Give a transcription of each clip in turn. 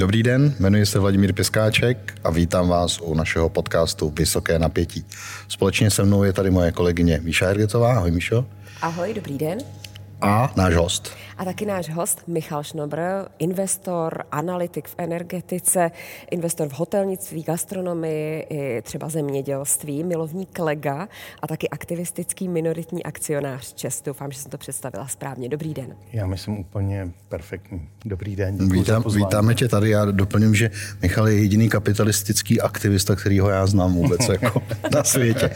Dobrý den, jmenuji se Vladimír Piskáček a vítám vás u našeho podcastu Vysoké napětí. Společně se mnou je tady moje kolegyně Míša Hergetová. Ahoj Míšo. Ahoj, dobrý den. A náš host. A taky náš host Michal Šnobr, investor, analytik v energetice, investor v hotelnictví, gastronomii, i třeba zemědělství, milovník lega a taky aktivistický minoritní akcionář Čes. Doufám, že jsem to představila správně. Dobrý den. Já myslím úplně perfektní. Dobrý den. Vítám, vítáme tě tady. Já doplním, že Michal je jediný kapitalistický aktivista, kterýho já znám vůbec jako na světě.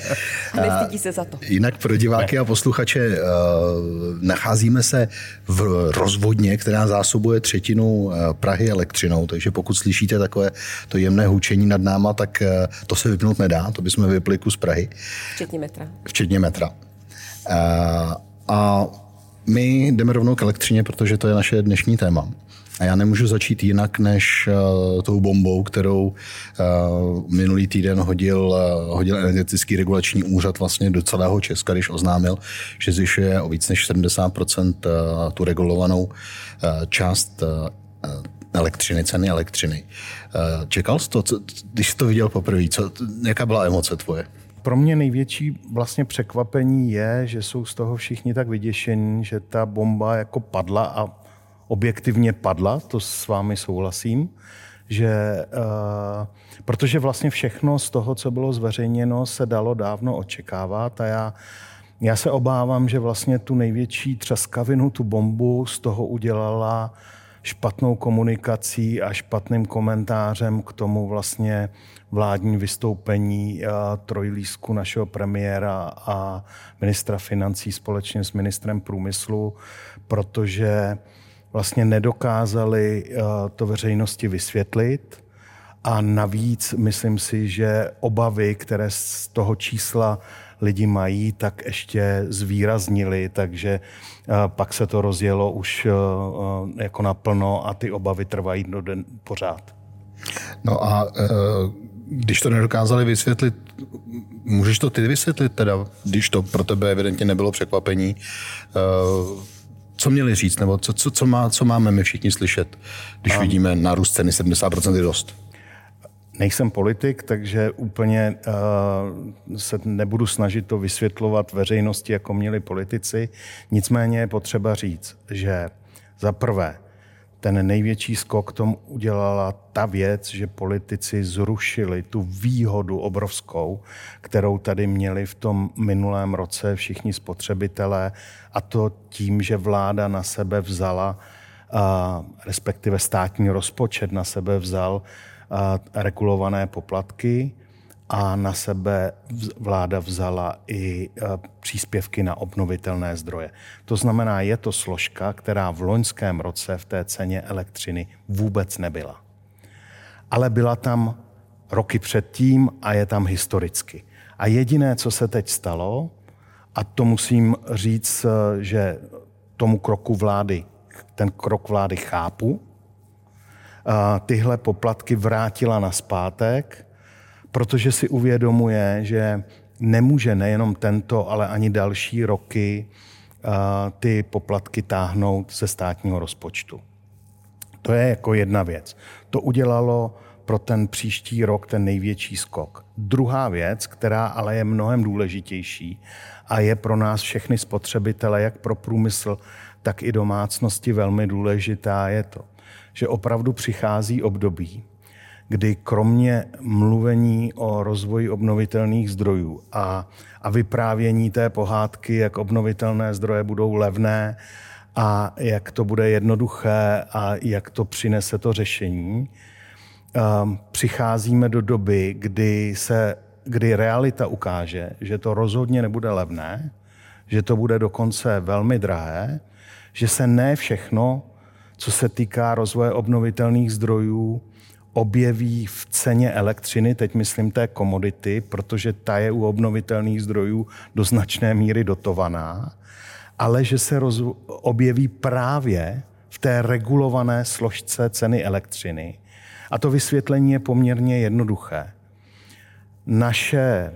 Nestydí se za to. Jinak pro diváky a posluchače uh, nacházíme se v rozvodně, která zásobuje třetinu eh, Prahy elektřinou, takže pokud slyšíte takové to jemné hučení nad náma, tak eh, to se vypnout nedá, to bychom vypli kus Prahy. Včetně metra. Včetně metra. A, a my jdeme rovnou k elektřině, protože to je naše dnešní téma. A já nemůžu začít jinak než uh, tou bombou, kterou uh, minulý týden hodil, uh, hodil energetický regulační úřad vlastně do celého Česka, když oznámil, že zvyšuje o víc než 70 uh, tu regulovanou část elektřiny, ceny elektřiny. Čekal jsi to, co, když jsi to viděl poprvé, co, jaká byla emoce tvoje? Pro mě největší vlastně překvapení je, že jsou z toho všichni tak vyděšení, že ta bomba jako padla a objektivně padla, to s vámi souhlasím, že, uh, protože vlastně všechno z toho, co bylo zveřejněno, se dalo dávno očekávat a já, já se obávám, že vlastně tu největší třaskavinu, tu bombu z toho udělala špatnou komunikací a špatným komentářem k tomu vlastně vládní vystoupení uh, trojlísku našeho premiéra a ministra financí společně s ministrem průmyslu, protože vlastně nedokázali eh, to veřejnosti vysvětlit. A navíc myslím si, že obavy, které z toho čísla lidi mají, tak ještě zvýraznili, takže eh, pak se to rozjelo už eh, jako naplno a ty obavy trvají do den pořád. No a když to nedokázali vysvětlit, můžeš to ty vysvětlit teda, když to pro tebe evidentně nebylo překvapení, co měli říct, nebo co, co, co, má, co máme my všichni slyšet, když a... vidíme nárůst ceny 70% je dost? Nejsem politik, takže úplně uh, se nebudu snažit to vysvětlovat veřejnosti, jako měli politici. Nicméně je potřeba říct, že za prvé ten největší skok tomu udělala ta věc, že politici zrušili tu výhodu obrovskou, kterou tady měli v tom minulém roce všichni spotřebitelé, a to tím, že vláda na sebe vzala, respektive státní rozpočet na sebe vzal regulované poplatky, a na sebe vláda vzala i e, příspěvky na obnovitelné zdroje. To znamená, je to složka, která v loňském roce v té ceně elektřiny vůbec nebyla. Ale byla tam roky předtím a je tam historicky. A jediné, co se teď stalo, a to musím říct, e, že tomu kroku vlády, ten krok vlády chápu, e, tyhle poplatky vrátila na zpátek protože si uvědomuje, že nemůže nejenom tento, ale ani další roky ty poplatky táhnout ze státního rozpočtu. To je jako jedna věc. To udělalo pro ten příští rok ten největší skok. Druhá věc, která ale je mnohem důležitější a je pro nás všechny spotřebitele, jak pro průmysl, tak i domácnosti velmi důležitá, je to, že opravdu přichází období, kdy kromě mluvení o rozvoji obnovitelných zdrojů a, a vyprávění té pohádky, jak obnovitelné zdroje budou levné a jak to bude jednoduché a jak to přinese to řešení, um, přicházíme do doby, kdy, se, kdy realita ukáže, že to rozhodně nebude levné, že to bude dokonce velmi drahé, že se ne všechno, co se týká rozvoje obnovitelných zdrojů, objeví v ceně elektřiny, teď myslím té komodity, protože ta je u obnovitelných zdrojů do značné míry dotovaná, ale že se objeví právě v té regulované složce ceny elektřiny. A to vysvětlení je poměrně jednoduché. Naše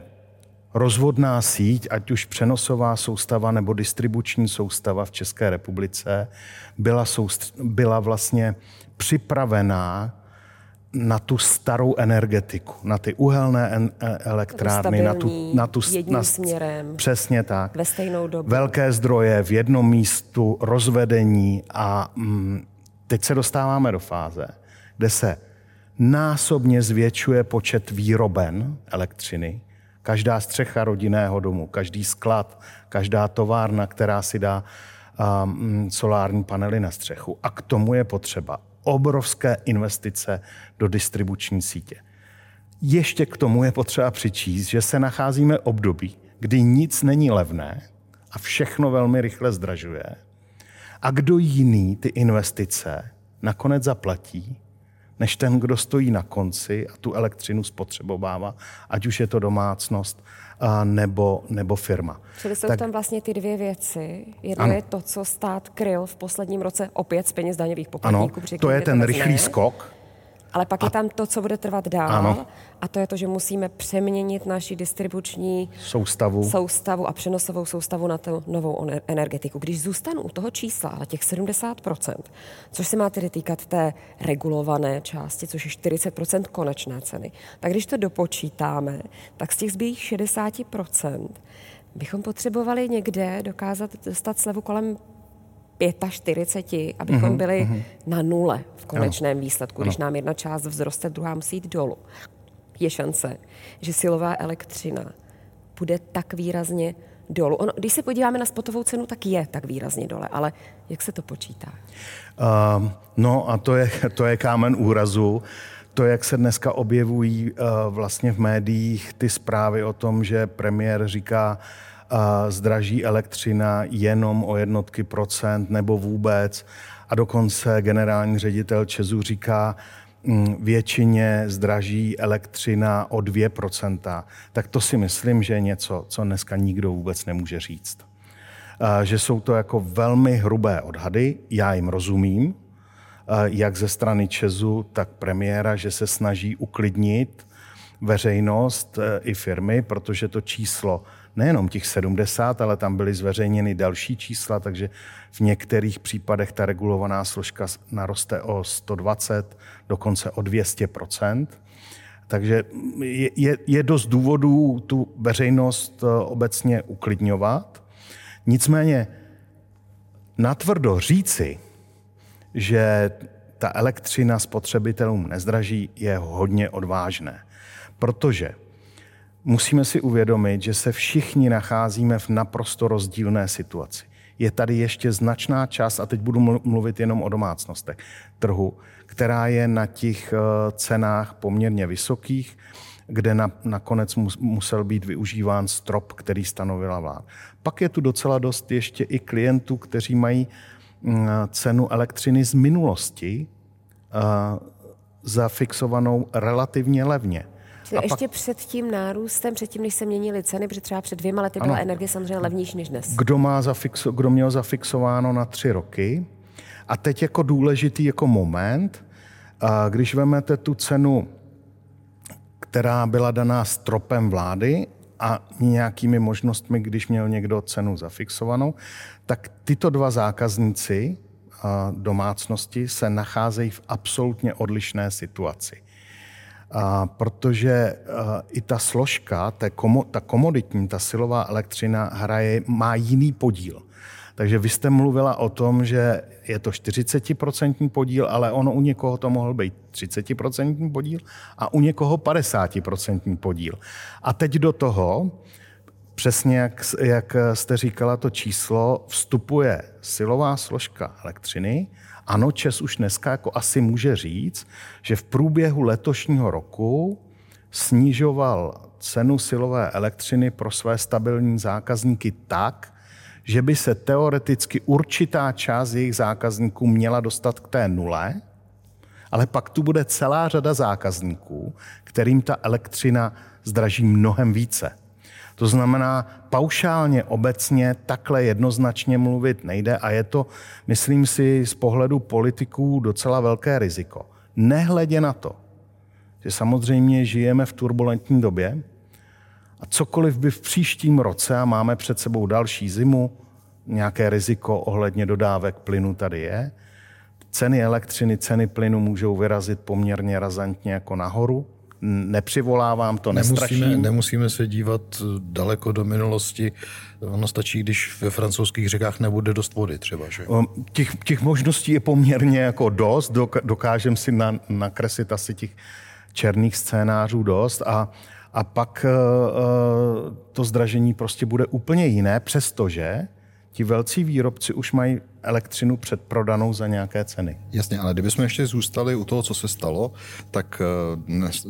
rozvodná síť, ať už přenosová soustava nebo distribuční soustava v České republice, byla, soust, byla vlastně připravená na tu starou energetiku, na ty uhelné en- e- elektrárny, na tu, na tu jedním na, směrem. Přesně tak. Ve stejnou dobu. Velké zdroje v jednom místu, rozvedení a mm, teď se dostáváme do fáze, kde se násobně zvětšuje počet výroben elektřiny. Každá střecha rodinného domu, každý sklad, každá továrna, která si dá um, solární panely na střechu. A k tomu je potřeba obrovské investice do distribuční sítě. Ještě k tomu je potřeba přičíst, že se nacházíme období, kdy nic není levné a všechno velmi rychle zdražuje. A kdo jiný ty investice nakonec zaplatí, než ten, kdo stojí na konci a tu elektřinu spotřebovává, ať už je to domácnost nebo, nebo firma. Čili jsou tak, tam vlastně ty dvě věci. Jedno ano. je to, co stát kryl v posledním roce opět z peněz daňových poplatníků. Ano, to je ten rychlý skok ale pak a... je tam to, co bude trvat dál. Ano. A to je to, že musíme přeměnit naši distribuční soustavu. soustavu a přenosovou soustavu na tu novou energetiku. Když zůstanu u toho čísla, ale těch 70%, což se má tedy týkat té regulované části, což je 40% konečné ceny, tak když to dopočítáme, tak z těch zbylých 60% bychom potřebovali někde dokázat dostat slevu kolem 45, abychom mm-hmm, byli mm-hmm. na nule v konečném ano. výsledku, když ano. nám jedna část vzroste, druhá musí jít dolů. Je šance, že silová elektřina bude tak výrazně dolů. Ono, když se podíváme na spotovou cenu, tak je tak výrazně dole, ale jak se to počítá? Uh, no a to je, to je kámen úrazu. To, jak se dneska objevují uh, vlastně v médiích ty zprávy o tom, že premiér říká, zdraží elektřina jenom o jednotky procent nebo vůbec. A dokonce generální ředitel Česu říká, mm, většině zdraží elektřina o 2%, tak to si myslím, že je něco, co dneska nikdo vůbec nemůže říct. Že jsou to jako velmi hrubé odhady, já jim rozumím, jak ze strany Česu, tak premiéra, že se snaží uklidnit veřejnost e, i firmy, protože to číslo nejenom těch 70, ale tam byly zveřejněny další čísla, takže v některých případech ta regulovaná složka naroste o 120, dokonce o 200 takže je, je, je dost důvodů tu veřejnost eh, obecně uklidňovat. Nicméně natvrdo říci, že ta elektřina spotřebitelům nezdraží, je hodně odvážné. Protože musíme si uvědomit, že se všichni nacházíme v naprosto rozdílné situaci. Je tady ještě značná část, a teď budu mluvit jenom o domácnostech, trhu, která je na těch eh, cenách poměrně vysokých, kde na, nakonec musel být využíván strop, který stanovila vláda. Pak je tu docela dost ještě i klientů, kteří mají mm, cenu elektřiny z minulosti uh, zafixovanou relativně levně. Čili a ještě pak... před tím nárůstem, před tím, než se měnily ceny, protože třeba před dvěma lety byla ano. energie samozřejmě levnější než dnes. Kdo, má zafixo, kdo měl zafixováno na tři roky. A teď jako důležitý jako moment, když vezmete tu cenu, která byla daná stropem vlády a nějakými možnostmi, když měl někdo cenu zafixovanou, tak tyto dva zákazníci domácnosti se nacházejí v absolutně odlišné situaci. A protože a, i ta složka, ta, ta komoditní, ta silová elektřina hraje, má jiný podíl. Takže vy jste mluvila o tom, že je to 40% podíl, ale ono u někoho to mohl být 30% podíl a u někoho 50% podíl. A teď do toho, přesně jak, jak jste říkala to číslo, vstupuje silová složka elektřiny, ano, Čes už dneska jako asi může říct, že v průběhu letošního roku snižoval cenu silové elektřiny pro své stabilní zákazníky tak, že by se teoreticky určitá část jejich zákazníků měla dostat k té nule, ale pak tu bude celá řada zákazníků, kterým ta elektřina zdraží mnohem více. To znamená, paušálně, obecně, takhle jednoznačně mluvit nejde a je to, myslím si, z pohledu politiků docela velké riziko. Nehledě na to, že samozřejmě žijeme v turbulentní době a cokoliv by v příštím roce, a máme před sebou další zimu, nějaké riziko ohledně dodávek plynu tady je, ceny elektřiny, ceny plynu můžou vyrazit poměrně razantně jako nahoru. Nepřivolávám to, nestraším. Nemusíme, nemusíme se dívat daleko do minulosti. Ono stačí, když ve francouzských řekách nebude dost vody třeba, že? Těch, těch možností je poměrně jako dost. Dokážem si na, nakreslit asi těch černých scénářů dost a, a pak uh, to zdražení prostě bude úplně jiné, přestože ti velcí výrobci už mají elektřinu předprodanou za nějaké ceny. Jasně, ale kdybychom ještě zůstali u toho, co se stalo, tak eh, dnes,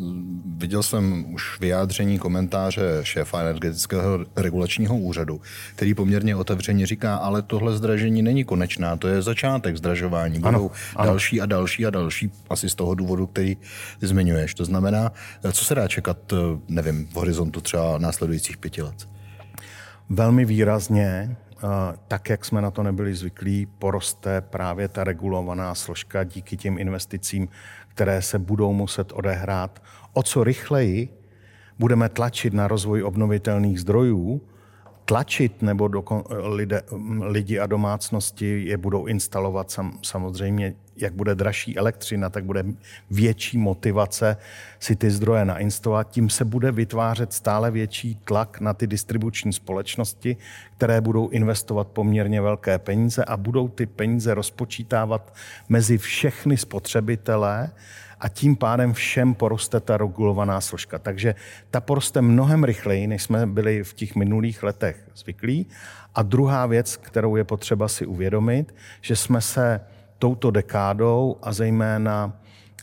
viděl jsem už vyjádření komentáře šéfa energetického regulačního úřadu, který poměrně otevřeně říká, ale tohle zdražení není konečná, to je začátek zdražování. Budou ano, ano. další a další a další, asi z toho důvodu, který ty zmiňuješ. To znamená, eh, co se dá čekat, eh, nevím, v horizontu třeba následujících pěti let? Velmi výrazně tak, jak jsme na to nebyli zvyklí, poroste právě ta regulovaná složka díky těm investicím, které se budou muset odehrát. O co rychleji budeme tlačit na rozvoj obnovitelných zdrojů, tlačit nebo dokon, lidé, lidi a domácnosti je budou instalovat sam, samozřejmě, jak bude dražší elektřina, tak bude větší motivace si ty zdroje nainstalovat. Tím se bude vytvářet stále větší tlak na ty distribuční společnosti, které budou investovat poměrně velké peníze a budou ty peníze rozpočítávat mezi všechny spotřebitelé, a tím pádem všem poroste ta regulovaná složka. Takže ta poroste mnohem rychleji, než jsme byli v těch minulých letech zvyklí. A druhá věc, kterou je potřeba si uvědomit, že jsme se touto dekádou a zejména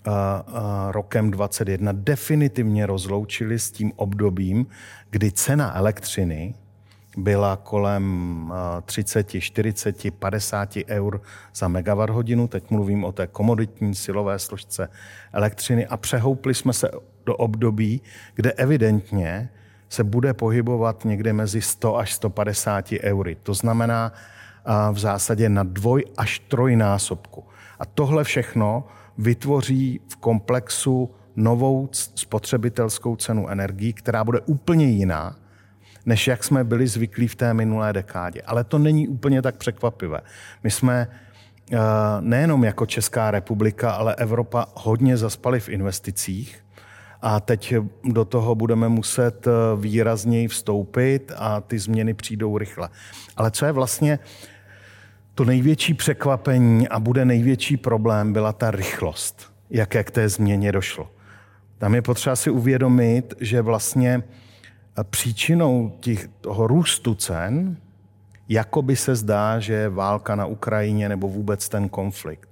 uh, uh, rokem 2021 definitivně rozloučili s tím obdobím, kdy cena elektřiny byla kolem 30, 40, 50 eur za megawatt hodinu. Teď mluvím o té komoditní silové složce elektřiny a přehoupli jsme se do období, kde evidentně se bude pohybovat někde mezi 100 až 150 eury. To znamená v zásadě na dvoj až trojnásobku. A tohle všechno vytvoří v komplexu novou spotřebitelskou cenu energií, která bude úplně jiná, než jak jsme byli zvyklí v té minulé dekádě. Ale to není úplně tak překvapivé. My jsme eh, nejenom jako Česká republika, ale Evropa hodně zaspali v investicích a teď do toho budeme muset eh, výrazněji vstoupit a ty změny přijdou rychle. Ale co je vlastně to největší překvapení a bude největší problém, byla ta rychlost, jaké k té změně došlo. Tam je potřeba si uvědomit, že vlastně příčinou těch, toho růstu cen, jako by se zdá, že je válka na Ukrajině nebo vůbec ten konflikt.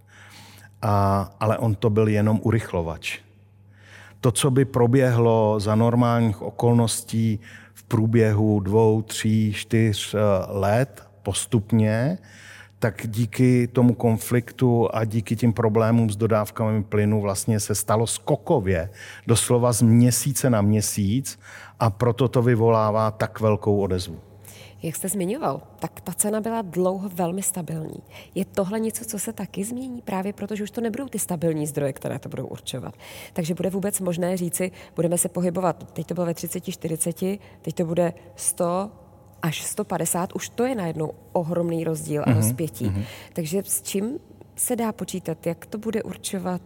A, ale on to byl jenom urychlovač. To, co by proběhlo za normálních okolností v průběhu dvou, tří, čtyř eh, let postupně, tak díky tomu konfliktu a díky tím problémům s dodávkami plynu vlastně se stalo skokově, doslova z měsíce na měsíc a proto to vyvolává tak velkou odezvu. Jak jste zmiňoval, tak ta cena byla dlouho velmi stabilní. Je tohle něco, co se taky změní právě proto, že už to nebudou ty stabilní zdroje, které to budou určovat. Takže bude vůbec možné říci, budeme se pohybovat, teď to bylo ve 30, 40, teď to bude 100, až 150, už to je najednou ohromný rozdíl a mhm, rozpětí. Mm-hmm. Takže s čím se dá počítat, jak to bude určovat,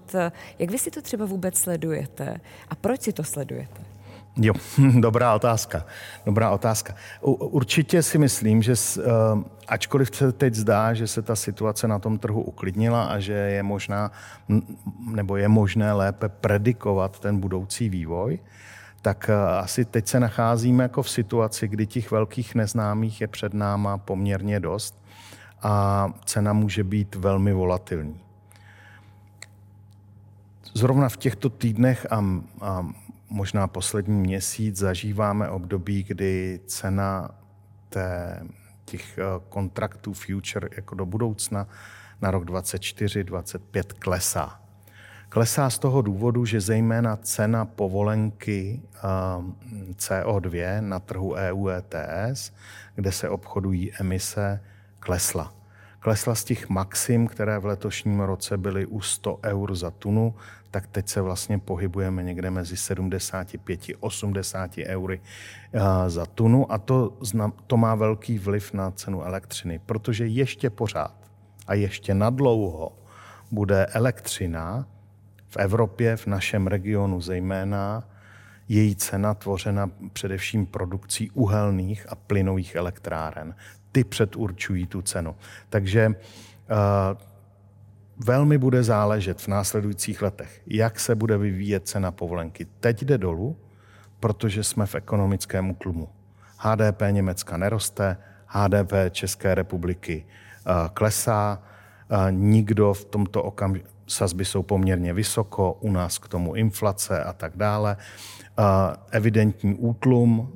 jak vy si to třeba vůbec sledujete a proč si to sledujete? Jo, dobrá otázka. Dobrá otázka. Určitě si myslím, že eh, ačkoliv se teď zdá, že se ta situace na tom trhu uklidnila a že je možná, nebo je možné lépe predikovat ten budoucí vývoj, tak eh, asi teď se nacházíme jako v situaci, kdy těch velkých neznámých je před náma poměrně dost a cena může být velmi volatilní. Zrovna v těchto týdnech a, a možná poslední měsíc zažíváme období, kdy cena té, těch eh, kontraktů future jako do budoucna na rok 2024 2025 klesá. Klesá z toho důvodu, že zejména cena povolenky eh, CO2 na trhu EU ETS, kde se obchodují emise, klesla. Klesla z těch maxim, které v letošním roce byly u 100 eur za tunu, tak teď se vlastně pohybujeme někde mezi 75 80 eury za tunu a to, to má velký vliv na cenu elektřiny, protože ještě pořád a ještě nadlouho bude elektřina v Evropě, v našem regionu zejména, její cena tvořena především produkcí uhelných a plynových elektráren. Ty předurčují tu cenu. Takže uh, velmi bude záležet v následujících letech, jak se bude vyvíjet cena povolenky. Teď jde dolů, protože jsme v ekonomickém útlumu. HDP Německa neroste, HDP České republiky uh, klesá, uh, nikdo v tomto okamžiku, sazby jsou poměrně vysoko, u nás k tomu inflace a tak dále evidentní útlum,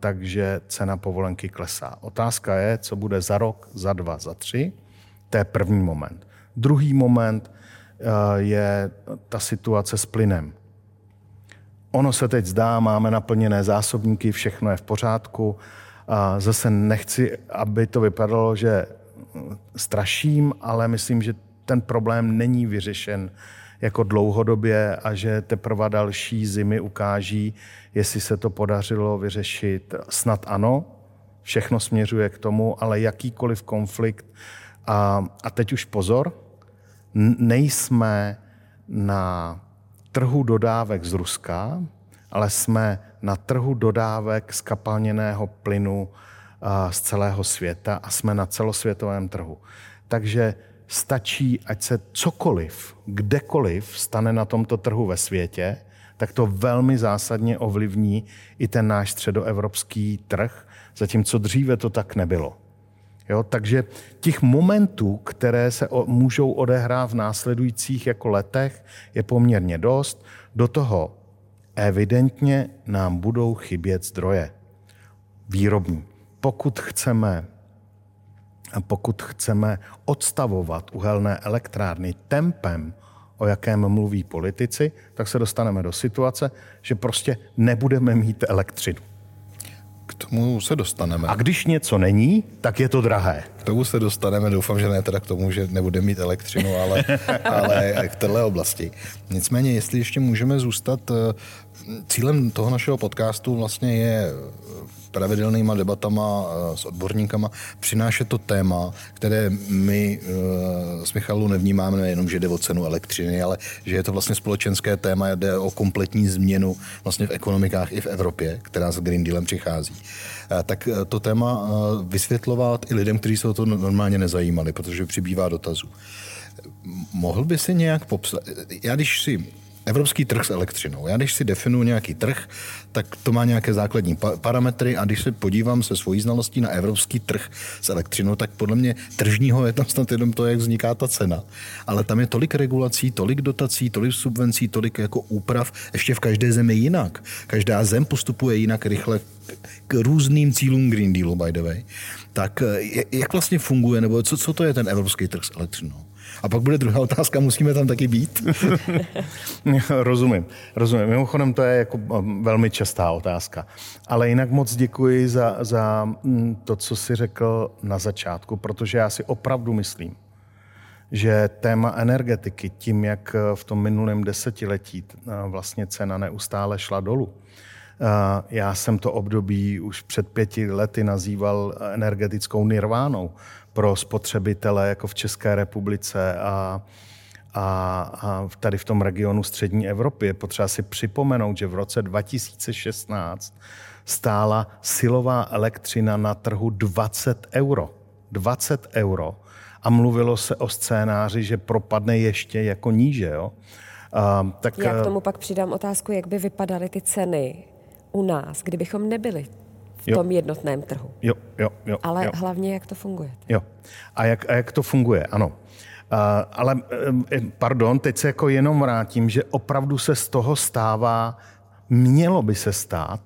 takže cena povolenky klesá. Otázka je, co bude za rok, za dva, za tři. To je první moment. Druhý moment je ta situace s plynem. Ono se teď zdá, máme naplněné zásobníky, všechno je v pořádku. Zase nechci, aby to vypadalo, že straším, ale myslím, že ten problém není vyřešen jako dlouhodobě a že teprve další zimy ukáží, jestli se to podařilo vyřešit. Snad ano, všechno směřuje k tomu, ale jakýkoliv konflikt. A, a teď už pozor, nejsme na trhu dodávek z Ruska, ale jsme na trhu dodávek skapalněného plynu z celého světa a jsme na celosvětovém trhu. Takže stačí, ať se cokoliv, kdekoliv stane na tomto trhu ve světě, tak to velmi zásadně ovlivní i ten náš středoevropský trh, zatímco dříve to tak nebylo. Jo, takže těch momentů, které se o, můžou odehrát v následujících jako letech, je poměrně dost. Do toho evidentně nám budou chybět zdroje výrobní. Pokud chceme pokud chceme odstavovat uhelné elektrárny tempem, o jakém mluví politici, tak se dostaneme do situace, že prostě nebudeme mít elektřinu. K tomu se dostaneme. A když něco není, tak je to drahé. K tomu se dostaneme, doufám, že ne teda k tomu, že nebudeme mít elektřinu, ale, ale k téhle oblasti. Nicméně, jestli ještě můžeme zůstat, eh, cílem toho našeho podcastu vlastně je pravidelnýma debatama eh, s odborníkama přinášet to téma, které my eh, s Michalou nevnímáme nejenom, že jde o cenu elektřiny, ale že je to vlastně společenské téma, jde o kompletní změnu vlastně v ekonomikách i v Evropě, která s Green Dealem přichází. Eh, tak to téma vysvětlovat i lidem, kteří se o to normálně nezajímali, protože přibývá dotazů. Mohl by si nějak popsat, já když si evropský trh s elektřinou. Já když si definuji nějaký trh, tak to má nějaké základní pa- parametry a když se podívám se svojí znalostí na evropský trh s elektřinou, tak podle mě tržního je tam snad jenom to, jak vzniká ta cena. Ale tam je tolik regulací, tolik dotací, tolik subvencí, tolik jako úprav, ještě v každé zemi jinak. Každá zem postupuje jinak rychle k různým cílům Green Dealu, by the way. Tak eh, jak vlastně funguje, nebo co, co to je ten evropský trh s elektřinou? A pak bude druhá otázka, musíme tam taky být? rozumím, rozumím. Mimochodem to je jako um, velmi častá otázka. Ale jinak moc děkuji za, za mm, to, co jsi řekl na začátku, protože já si opravdu myslím, že téma energetiky, tím, jak v tom minulém desetiletí uh, vlastně cena neustále šla dolů, já jsem to období už před pěti lety nazýval energetickou nirvánou, pro spotřebitele jako v České republice a, a, a tady v tom regionu střední Evropy. Je potřeba si připomenout, že v roce 2016 stála silová elektřina na trhu 20 euro. 20 euro. A mluvilo se o scénáři, že propadne ještě jako níže. Jo? A, tak, Já k tomu pak přidám otázku, jak by vypadaly ty ceny u nás, kdybychom nebyli v jo. tom jednotném trhu. Jo, jo, jo. Ale jo. hlavně, jak to funguje. Jo. A jak, a jak to funguje, ano. Uh, ale, eh, pardon, teď se jako jenom vrátím, že opravdu se z toho stává, mělo by se stát,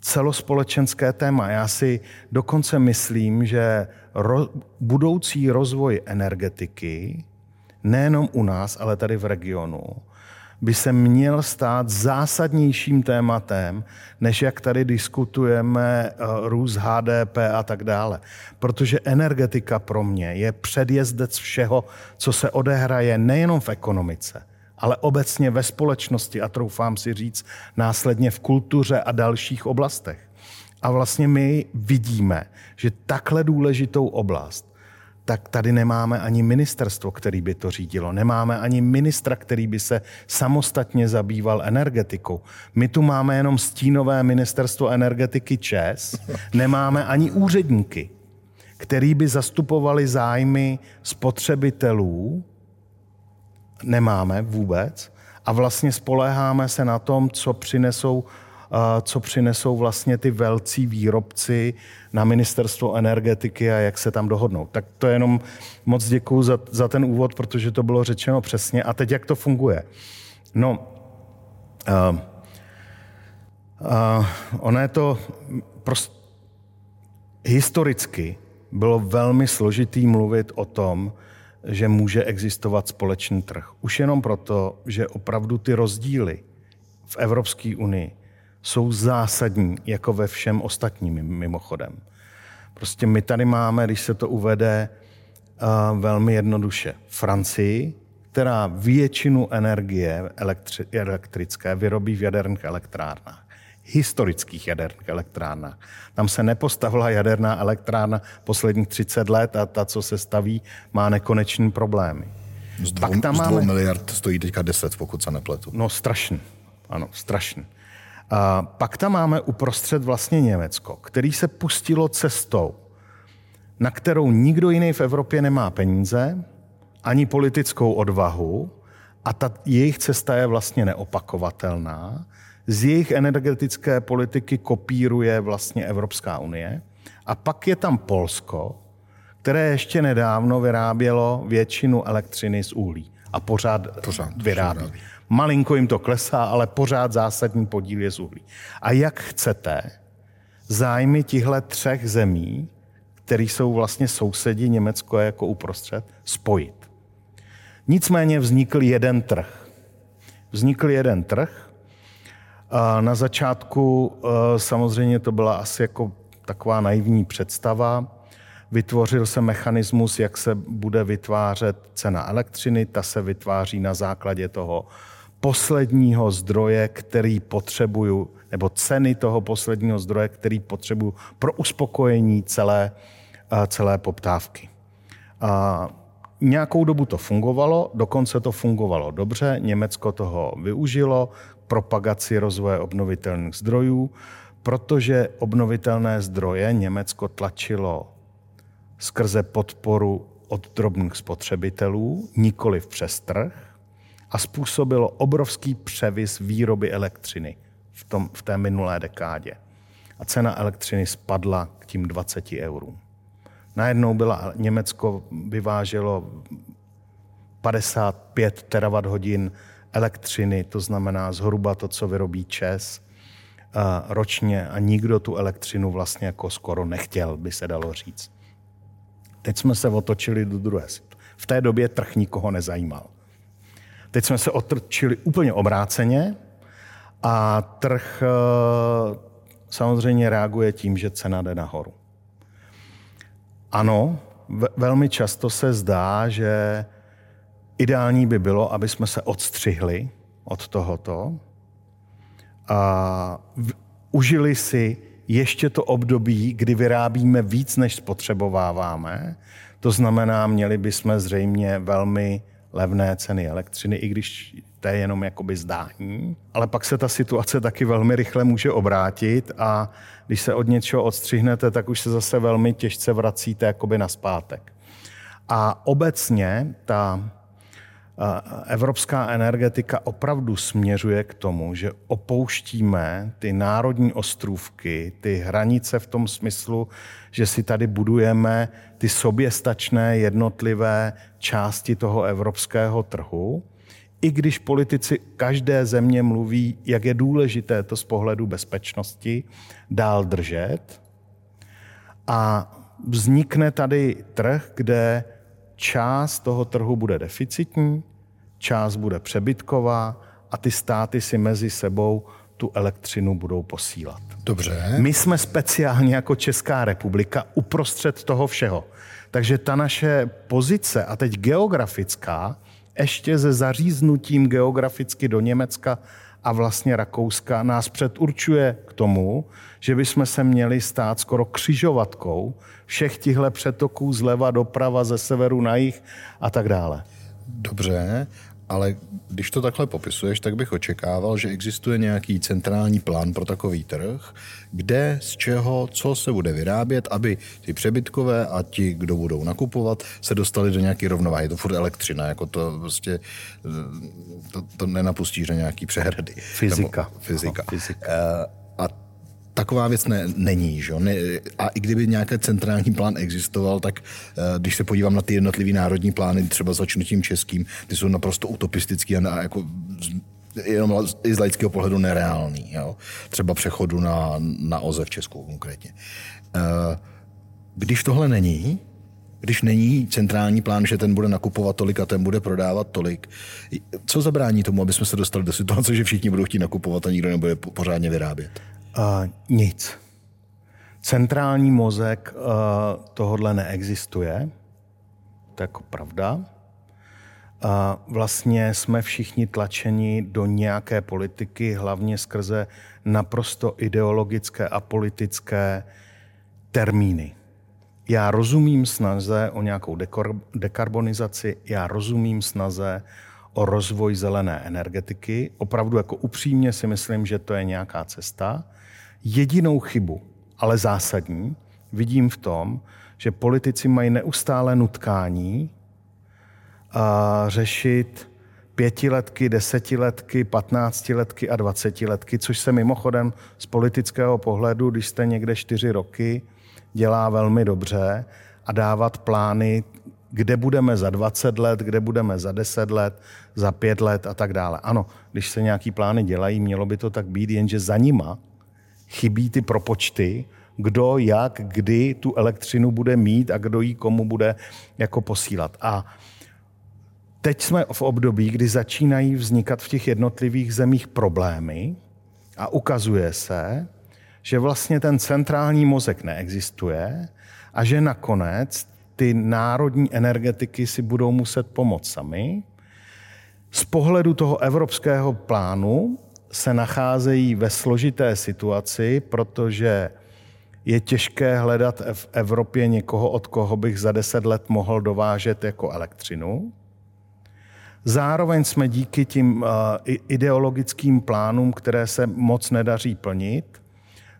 celospolečenské téma. Já si dokonce myslím, že ro, budoucí rozvoj energetiky, nejenom u nás, ale tady v regionu, by se měl stát zásadnějším tématem, než jak tady diskutujeme eh, růst HDP a tak dále. Protože energetika pro mě je předjezdec všeho, co se odehraje nejenom v ekonomice, ale obecně ve společnosti a troufám si říct následně v kultuře a dalších oblastech. A vlastně my vidíme, že takhle důležitou oblast tak tady nemáme ani ministerstvo, který by to řídilo. Nemáme ani ministra, který by se samostatně zabýval energetikou. My tu máme jenom stínové ministerstvo energetiky ČES, nemáme ani úředníky, který by zastupovali zájmy spotřebitelů, nemáme vůbec, a vlastně spoléháme se na tom, co přinesou co přinesou vlastně ty velcí výrobci na ministerstvo energetiky a jak se tam dohodnou. Tak to je jenom moc děkuju za, za ten úvod, protože to bylo řečeno přesně. A teď jak to funguje? No, uh, uh, ono je to prostě historicky bylo velmi složitý mluvit o tom, že může existovat společný trh. Už jenom proto, že opravdu ty rozdíly v Evropské unii jsou zásadní, jako ve všem ostatním mimochodem. Prostě my tady máme, když se to uvede uh, velmi jednoduše, Francii, která většinu energie elektri- elektrické vyrobí v jaderných elektrárnách historických jaderných elektrárnách. Tam se nepostavila jaderná elektrárna posledních 30 let a ta, co se staví, má nekonečný problémy. Z dvou, Pak tam z dvou máme... miliard stojí teďka 10, pokud se nepletu. No strašný. Ano, strašný. A pak tam máme uprostřed vlastně Německo, který se pustilo cestou, na kterou nikdo jiný v Evropě nemá peníze, ani politickou odvahu, a ta jejich cesta je vlastně neopakovatelná. Z jejich energetické politiky kopíruje vlastně Evropská unie. A pak je tam Polsko, které ještě nedávno vyrábělo většinu elektřiny z uhlí. A pořád, pořád vyrábí. Pořád. Malinko jim to klesá, ale pořád zásadní podíl je z uhlí. A jak chcete zájmy těchto třech zemí, které jsou vlastně sousedi, Německo je jako uprostřed, spojit? Nicméně vznikl jeden trh. Vznikl jeden trh. Na začátku e, samozřejmě to byla asi jako taková naivní představa. Vytvořil se mechanismus, jak se bude vytvářet cena elektřiny. Ta se vytváří na základě toho posledního zdroje, který potřebuju, nebo ceny toho posledního zdroje, který potřebuju pro uspokojení celé, celé poptávky. A nějakou dobu to fungovalo, dokonce to fungovalo dobře, Německo toho využilo, propagaci rozvoje obnovitelných zdrojů, protože obnovitelné zdroje Německo tlačilo skrze podporu od drobných spotřebitelů, nikoli přes trh, a způsobilo obrovský převis výroby elektřiny v, tom, v té minulé dekádě. A cena elektřiny spadla k tím 20 eurům. Najednou byla, Německo vyváželo 55 terawatt hodin elektřiny, to znamená zhruba to, co vyrobí ČES ročně a nikdo tu elektřinu vlastně jako skoro nechtěl, by se dalo říct. Teď jsme se otočili do druhé. V té době trh nikoho nezajímal. Teď jsme se otrčili úplně obráceně a trh eh, samozřejmě reaguje tím, že cena jde nahoru. Ano, velmi často se zdá, že ideální by bylo, aby jsme se odstřihli od tohoto a užili si ještě to období, kdy vyrábíme víc, než spotřebováváme. To znamená, měli bychom zřejmě velmi levné ceny elektřiny, i když to je jenom jakoby zdání. Ale pak se ta situace taky velmi rychle může obrátit a když se od něčeho odstřihnete, tak už se zase velmi těžce vracíte jakoby na zpátek. A obecně ta evropská energetika opravdu směřuje k tomu, že opouštíme ty národní ostrůvky, ty hranice v tom smyslu, že si tady budujeme ty soběstačné jednotlivé části toho evropského trhu, i když politici každé země mluví, jak je důležité to z pohledu bezpečnosti dál držet. A vznikne tady trh, kde část toho trhu bude deficitní, část bude přebytková a ty státy si mezi sebou tu elektřinu budou posílat. Dobře. My jsme speciálně jako Česká republika uprostřed toho všeho. Takže ta naše pozice, a teď geografická, ještě se zaříznutím geograficky do Německa a vlastně Rakouska nás předurčuje k tomu, že bychom se měli stát skoro křižovatkou všech těchto přetoků zleva doprava, ze severu na jih a tak dále. Dobře, ale když to takhle popisuješ, tak bych očekával, že existuje nějaký centrální plán pro takový trh, kde, z čeho, co se bude vyrábět, aby ty přebytkové a ti, kdo budou nakupovat, se dostali do nějaké rovnováhy. Je to furt elektřina, jako to prostě to, to nenapustí, že nějaký přehrady. Fyzika. Nebo fyzika. No, fyzika. A taková věc ne, není. Že? Ne, a i kdyby nějaký centrální plán existoval, tak uh, když se podívám na ty jednotlivé národní plány, třeba začnu tím českým, ty jsou naprosto utopistický a, jako jenom i z laického pohledu nereálný. Jo? Třeba přechodu na, na OZE v Česku konkrétně. Uh, když tohle není, když není centrální plán, že ten bude nakupovat tolik a ten bude prodávat tolik, co zabrání tomu, aby jsme se dostali do situace, že všichni budou chtít nakupovat a nikdo nebude pořádně vyrábět? Nic. Centrální mozek uh, tohodle neexistuje. To je jako pravda. Uh, vlastně jsme všichni tlačeni do nějaké politiky, hlavně skrze naprosto ideologické a politické termíny. Já rozumím snaze o nějakou dekarbonizaci, já rozumím snaze o rozvoj zelené energetiky. Opravdu jako upřímně si myslím, že to je nějaká cesta. Jedinou chybu, ale zásadní, vidím v tom, že politici mají neustále nutkání a řešit pětiletky, desetiletky, patnáctiletky a dvacetiletky, což se mimochodem z politického pohledu, když jste někde čtyři roky, dělá velmi dobře a dávat plány, kde budeme za 20 let, kde budeme za 10 let, za 5 let a tak dále. Ano, když se nějaký plány dělají, mělo by to tak být, jenže za nima chybí ty propočty, kdo, jak, kdy tu elektřinu bude mít a kdo ji komu bude jako posílat. A teď jsme v období, kdy začínají vznikat v těch jednotlivých zemích problémy a ukazuje se, že vlastně ten centrální mozek neexistuje a že nakonec ty národní energetiky si budou muset pomoct sami. Z pohledu toho evropského plánu se nacházejí ve složité situaci, protože je těžké hledat v Evropě někoho, od koho bych za deset let mohl dovážet jako elektřinu. Zároveň jsme díky tím eh, ideologickým plánům, které se moc nedaří plnit,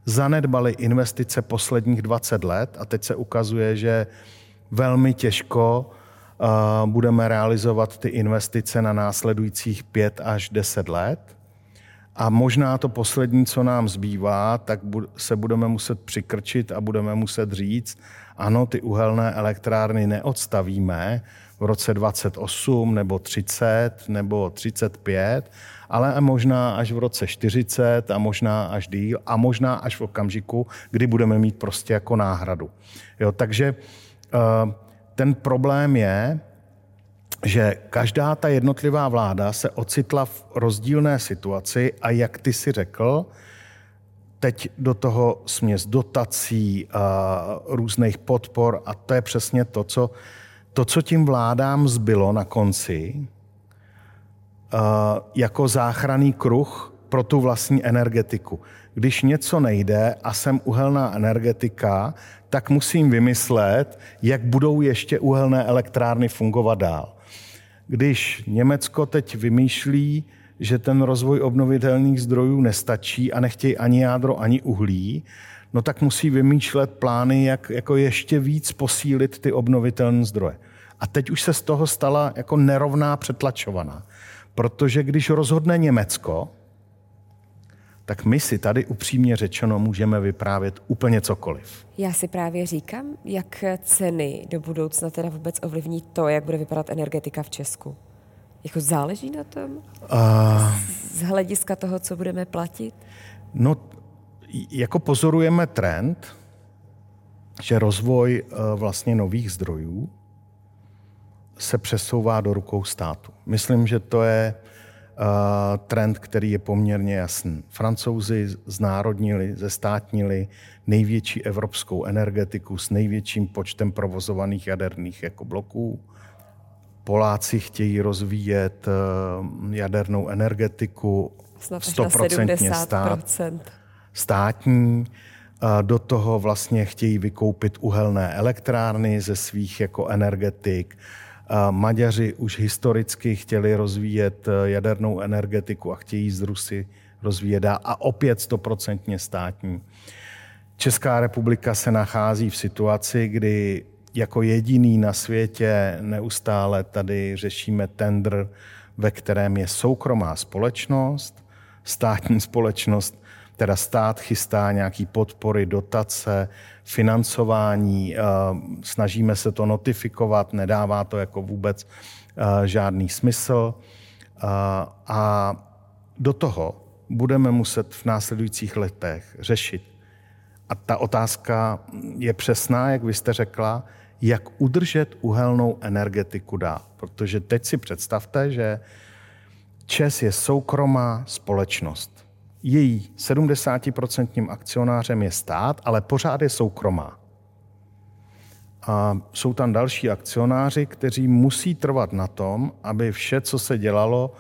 zanedbali investice posledních 20 let a teď se ukazuje, že velmi těžko eh, budeme realizovat ty investice na následujících 5 až 10 let. A možná to poslední, co nám zbývá, tak se budeme muset přikrčit a budeme muset říct, ano, ty uhelné elektrárny neodstavíme v roce 28 nebo 30 nebo 35, ale možná až v roce 40 a možná až díl a možná až v okamžiku, kdy budeme mít prostě jako náhradu. Jo, takže uh, ten problém je, že každá ta jednotlivá vláda se ocitla v rozdílné situaci a jak ty si řekl, teď do toho směs dotací, a různých podpor a to je přesně to, co, to, co tím vládám zbylo na konci, jako záchranný kruh pro tu vlastní energetiku. Když něco nejde a jsem uhelná energetika, tak musím vymyslet, jak budou ještě uhelné elektrárny fungovat dál. Když Německo teď vymýšlí, že ten rozvoj obnovitelných zdrojů nestačí a nechtějí ani jádro, ani uhlí, no tak musí vymýšlet plány, jak jako ještě víc posílit ty obnovitelné zdroje. A teď už se z toho stala jako nerovná přetlačovaná. Protože když rozhodne Německo, tak my si tady upřímně řečeno můžeme vyprávět úplně cokoliv. Já si právě říkám, jak ceny do budoucna teda vůbec ovlivní to, jak bude vypadat energetika v Česku. Jako záleží na tom? Uh, Z hlediska toho, co budeme platit? No, jako pozorujeme trend, že rozvoj uh, vlastně nových zdrojů se přesouvá do rukou státu. Myslím, že to je trend, který je poměrně jasný. Francouzi znárodnili, zestátnili největší evropskou energetiku s největším počtem provozovaných jaderných jako bloků. Poláci chtějí rozvíjet eh, jadernou energetiku snad až na 70%. Stát, státní. Do toho vlastně chtějí vykoupit uhelné elektrárny ze svých jako energetik. Maďaři už historicky chtěli rozvíjet e, jadernou energetiku a chtějí z Rusy rozvíjet a opět stoprocentně státní. Česká republika se nachází v situaci, kdy jako jediný na světě neustále tady řešíme tender, ve kterém je soukromá společnost, státní společnost, teda stát chystá nějaký podpory, dotace, financování, eh, snažíme se to notifikovat, nedává to jako vůbec eh, žádný smysl. Eh, a do toho budeme muset v následujících letech řešit. A ta otázka je přesná, jak vy jste řekla, jak udržet uhelnou energetiku dál. Protože teď si představte, že ČES je soukromá společnost. Její 70% akcionářem je stát, ale pořád je soukromá. A jsou tam další akcionáři, kteří musí trvat na tom, aby vše, co se dělalo,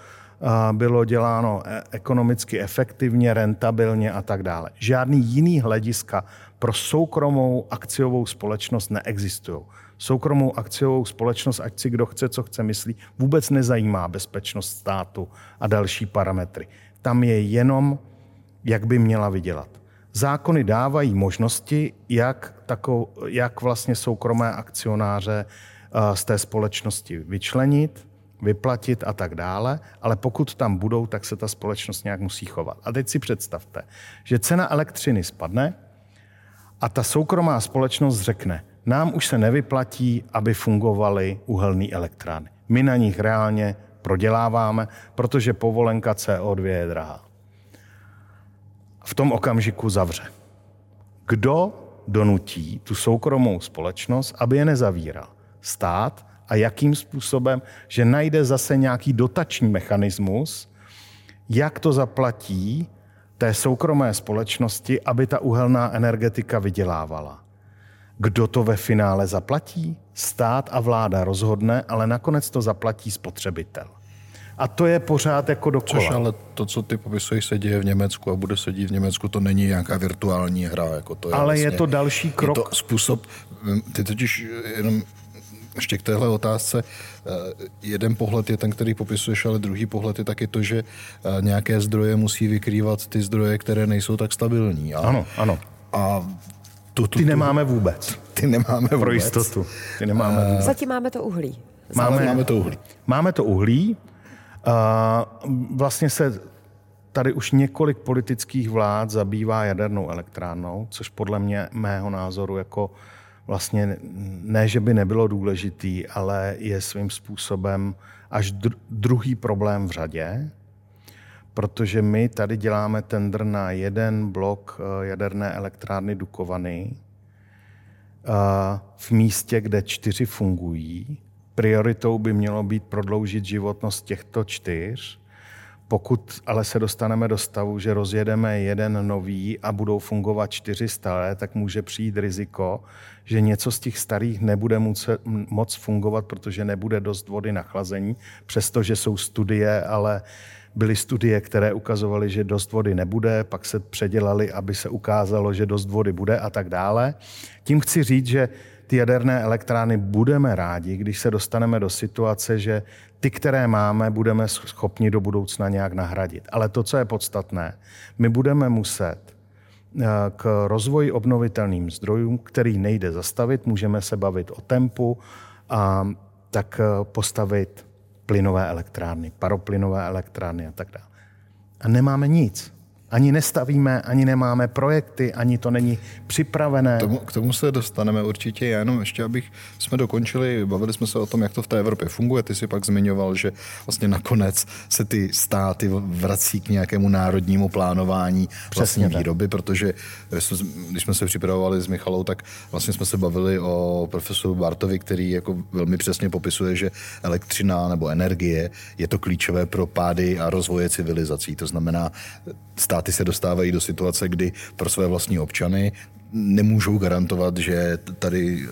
bylo děláno e, ekonomicky efektivně, rentabilně a tak dále. Žádný jiný hlediska pro soukromou akciovou společnost neexistují. Soukromou akciovou společnost, ať si kdo chce, co chce myslí, vůbec nezajímá bezpečnost státu a další parametry. Tam je jenom, jak by měla vydělat. Zákony dávají možnosti, jak, takou, jak vlastně soukromé akcionáře z té společnosti vyčlenit, vyplatit a tak dále, ale pokud tam budou, tak se ta společnost nějak musí chovat. A teď si představte, že cena elektřiny spadne a ta soukromá společnost řekne, nám už se nevyplatí, aby fungovaly uhelné elektrárny. My na nich reálně proděláváme, protože povolenka CO2 je drahá. V tom okamžiku zavře. Kdo donutí tu soukromou společnost, aby je nezavíral? Stát a jakým způsobem, že najde zase nějaký dotační mechanismus, jak to zaplatí té soukromé společnosti, aby ta uhelná energetika vydělávala. Kdo to ve finále zaplatí? Stát a vláda rozhodne, ale nakonec to zaplatí spotřebitel. A to je pořád jako dokola. Což ale to, co ty popisuješ, se děje v Německu a bude se dít v Německu, to není nějaká virtuální hra. Jako to je ale vlastně, je to další krok. Je to způsob, ty totiž jenom ještě k téhle otázce. Eh, jeden pohled je ten, který popisuješ, ale druhý pohled je taky to, že eh, nějaké zdroje musí vykrývat ty zdroje, které nejsou tak stabilní. A, ano, ano. A tu, tu, ty nemáme vůbec. Ty nemáme vůbec. Pro jistotu. Ty nemáme vůbec. Zatím máme to uhlí. Máme, máme to uhlí. Máme to uhlí. Vlastně se tady už několik politických vlád zabývá jadernou elektrárnou, což podle mě, mého názoru, jako vlastně ne, že by nebylo důležitý, ale je svým způsobem až druhý problém v řadě, protože my tady děláme tender na jeden blok eh, jaderné elektrárny Dukovany v místě, kde čtyři fungují. Prioritou by mělo být prodloužit životnost těchto čtyř. Pokud ale se dostaneme do stavu, že rozjedeme jeden nový a budou fungovat čtyři staré, tak může přijít riziko, že něco z těch starých nebude moc fungovat, protože nebude dost vody na chlazení, přestože jsou studie, ale byly studie, které ukazovaly, že dost vody nebude, pak se předělali, aby se ukázalo, že dost vody bude a tak dále. Tím chci říct, že ty jaderné elektrárny budeme rádi, když se dostaneme do situace, že ty, které máme, budeme schopni do budoucna nějak nahradit. Ale to, co je podstatné, my budeme muset eh, k rozvoji obnovitelným zdrojům, který nejde zastavit, můžeme se bavit o tempu, a tak eh, postavit plynové elektrárny, paroplynové elektrárny a tak dále. A nemáme nic. Ani nestavíme, ani nemáme projekty, ani to není připravené. K tomu, k tomu se dostaneme určitě. Já jenom ještě, abych jsme dokončili, bavili jsme se o tom, jak to v té Evropě funguje. Ty si pak zmiňoval, že vlastně nakonec se ty státy vrací k nějakému národnímu plánování vlastní výroby, protože když jsme se připravovali s Michalou, tak vlastně jsme se bavili o profesoru Bartovi, který jako velmi přesně popisuje, že elektřina nebo energie je to klíčové pro pády a rozvoje civilizací. To znamená, státy se dostávají do situace, kdy pro své vlastní občany nemůžou garantovat, že tady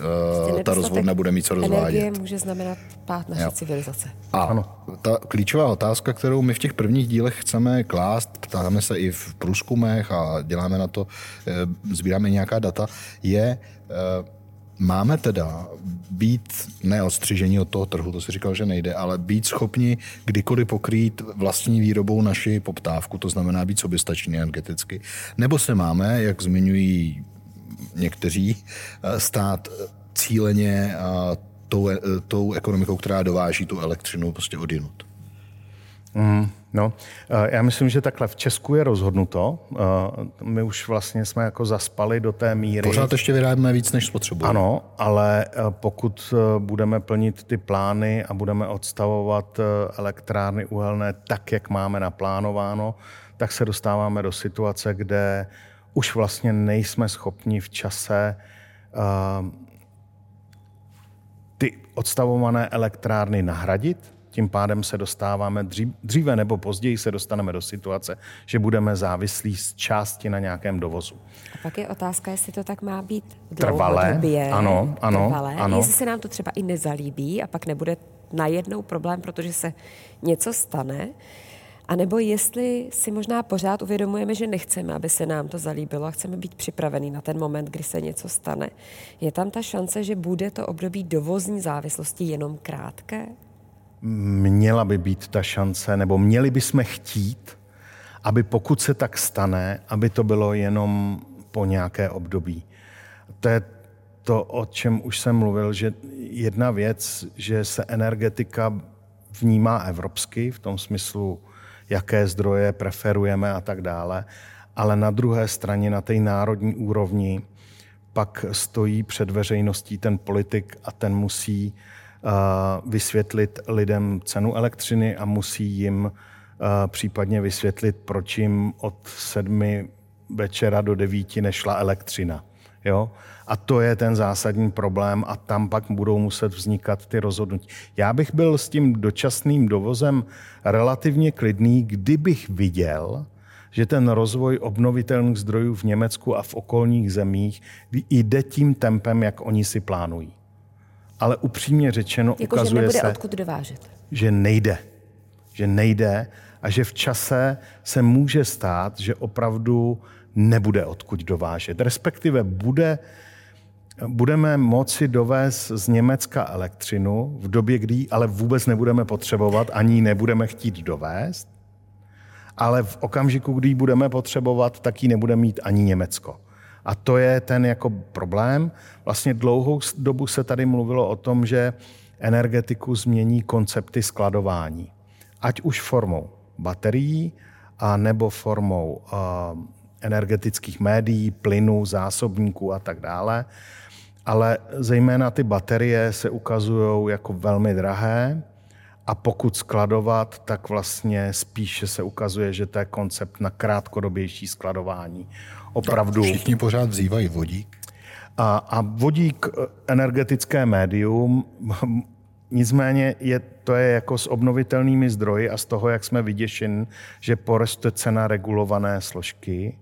uh, ta rozvodna bude mít co rozvádět. Energie může znamenat pád naší jo. civilizace. A ano. ta klíčová otázka, kterou my v těch prvních dílech chceme klást, ptáme se i v průzkumech a děláme na to, eh, sbíráme nějaká data, je, eh, máme teda být neostřižení od toho trhu, to si říkal, že nejde, ale být schopni kdykoliv pokrýt vlastní výrobou naši poptávku, to znamená být soběstační energeticky, nebo se máme, jak zmiňují někteří, stát cíleně tou, tou ekonomikou, která dováží tu elektřinu prostě odinut. Mm, no, eh, já myslím, že takhle v Česku je rozhodnuto. Eh, my už vlastně jsme jako zaspali do té míry. Pořád ještě vyrábíme víc, než spotřebujeme. Ano, ale eh, pokud budeme plnit ty plány a budeme odstavovat elektrárny uhelné tak, jak máme naplánováno, tak se dostáváme do situace, kde už vlastně nejsme schopni v čase ty odstavované elektrárny nahradit, tím pádem se dostáváme dříve nebo později se dostaneme do situace, že budeme závislí z části na nějakém dovozu. A pak je otázka, jestli to tak má být trvalé. Ano, ano, trvalé. ano. Jestli se nám to třeba i nezalíbí a pak nebude najednou problém, protože se něco stane, a nebo jestli si možná pořád uvědomujeme, že nechceme, aby se nám to zalíbilo a chceme být připravení na ten moment, kdy se něco stane. Je tam ta šance, že bude to období dovozní závislosti jenom krátké? Měla by být ta šance, nebo měli bychom chtít, aby pokud se tak stane, aby to bylo jenom po nějaké období. To je to, o čem už jsem mluvil, že jedna věc, že se energetika vnímá evropsky, v tom smyslu jaké zdroje preferujeme a tak dále. Ale na druhé straně, na té národní úrovni, pak stojí před veřejností ten politik a ten musí vysvětlit lidem cenu elektřiny a musí jim uh, případně vysvětlit, proč jim od sedmi večera do devíti nešla elektřina. Jo? A to je ten zásadní problém a tam pak budou muset vznikat ty rozhodnutí. Já bych byl s tím dočasným dovozem relativně klidný, kdybych viděl, že ten rozvoj obnovitelných zdrojů v Německu a v okolních zemích jde tím tempem, jak oni si plánují. Ale upřímně řečeno jako, ukazuje že nebude se, odkud dovážet. že nejde. Že nejde a že v čase se může stát, že opravdu nebude odkud dovážet. Respektive bude, budeme moci dovést z Německa elektřinu v době, kdy ale vůbec nebudeme potřebovat, ani ji nebudeme chtít dovést, ale v okamžiku, kdy ji budeme potřebovat, tak ji nebude mít ani Německo. A to je ten jako problém. Vlastně dlouhou dobu se tady mluvilo o tom, že energetiku změní koncepty skladování. Ať už formou baterií, a nebo formou uh, energetických médií, plynu, zásobníků a tak dále. Ale zejména ty baterie se ukazují jako velmi drahé a pokud skladovat, tak vlastně spíše se ukazuje, že to je koncept na krátkodobější skladování. Opravdu. Tak všichni pořád vzývají vodík. A, a vodík eh, energetické médium Nicméně je, to je jako s obnovitelnými zdroji a z toho, jak jsme vyděšeni, že poroste cena regulované složky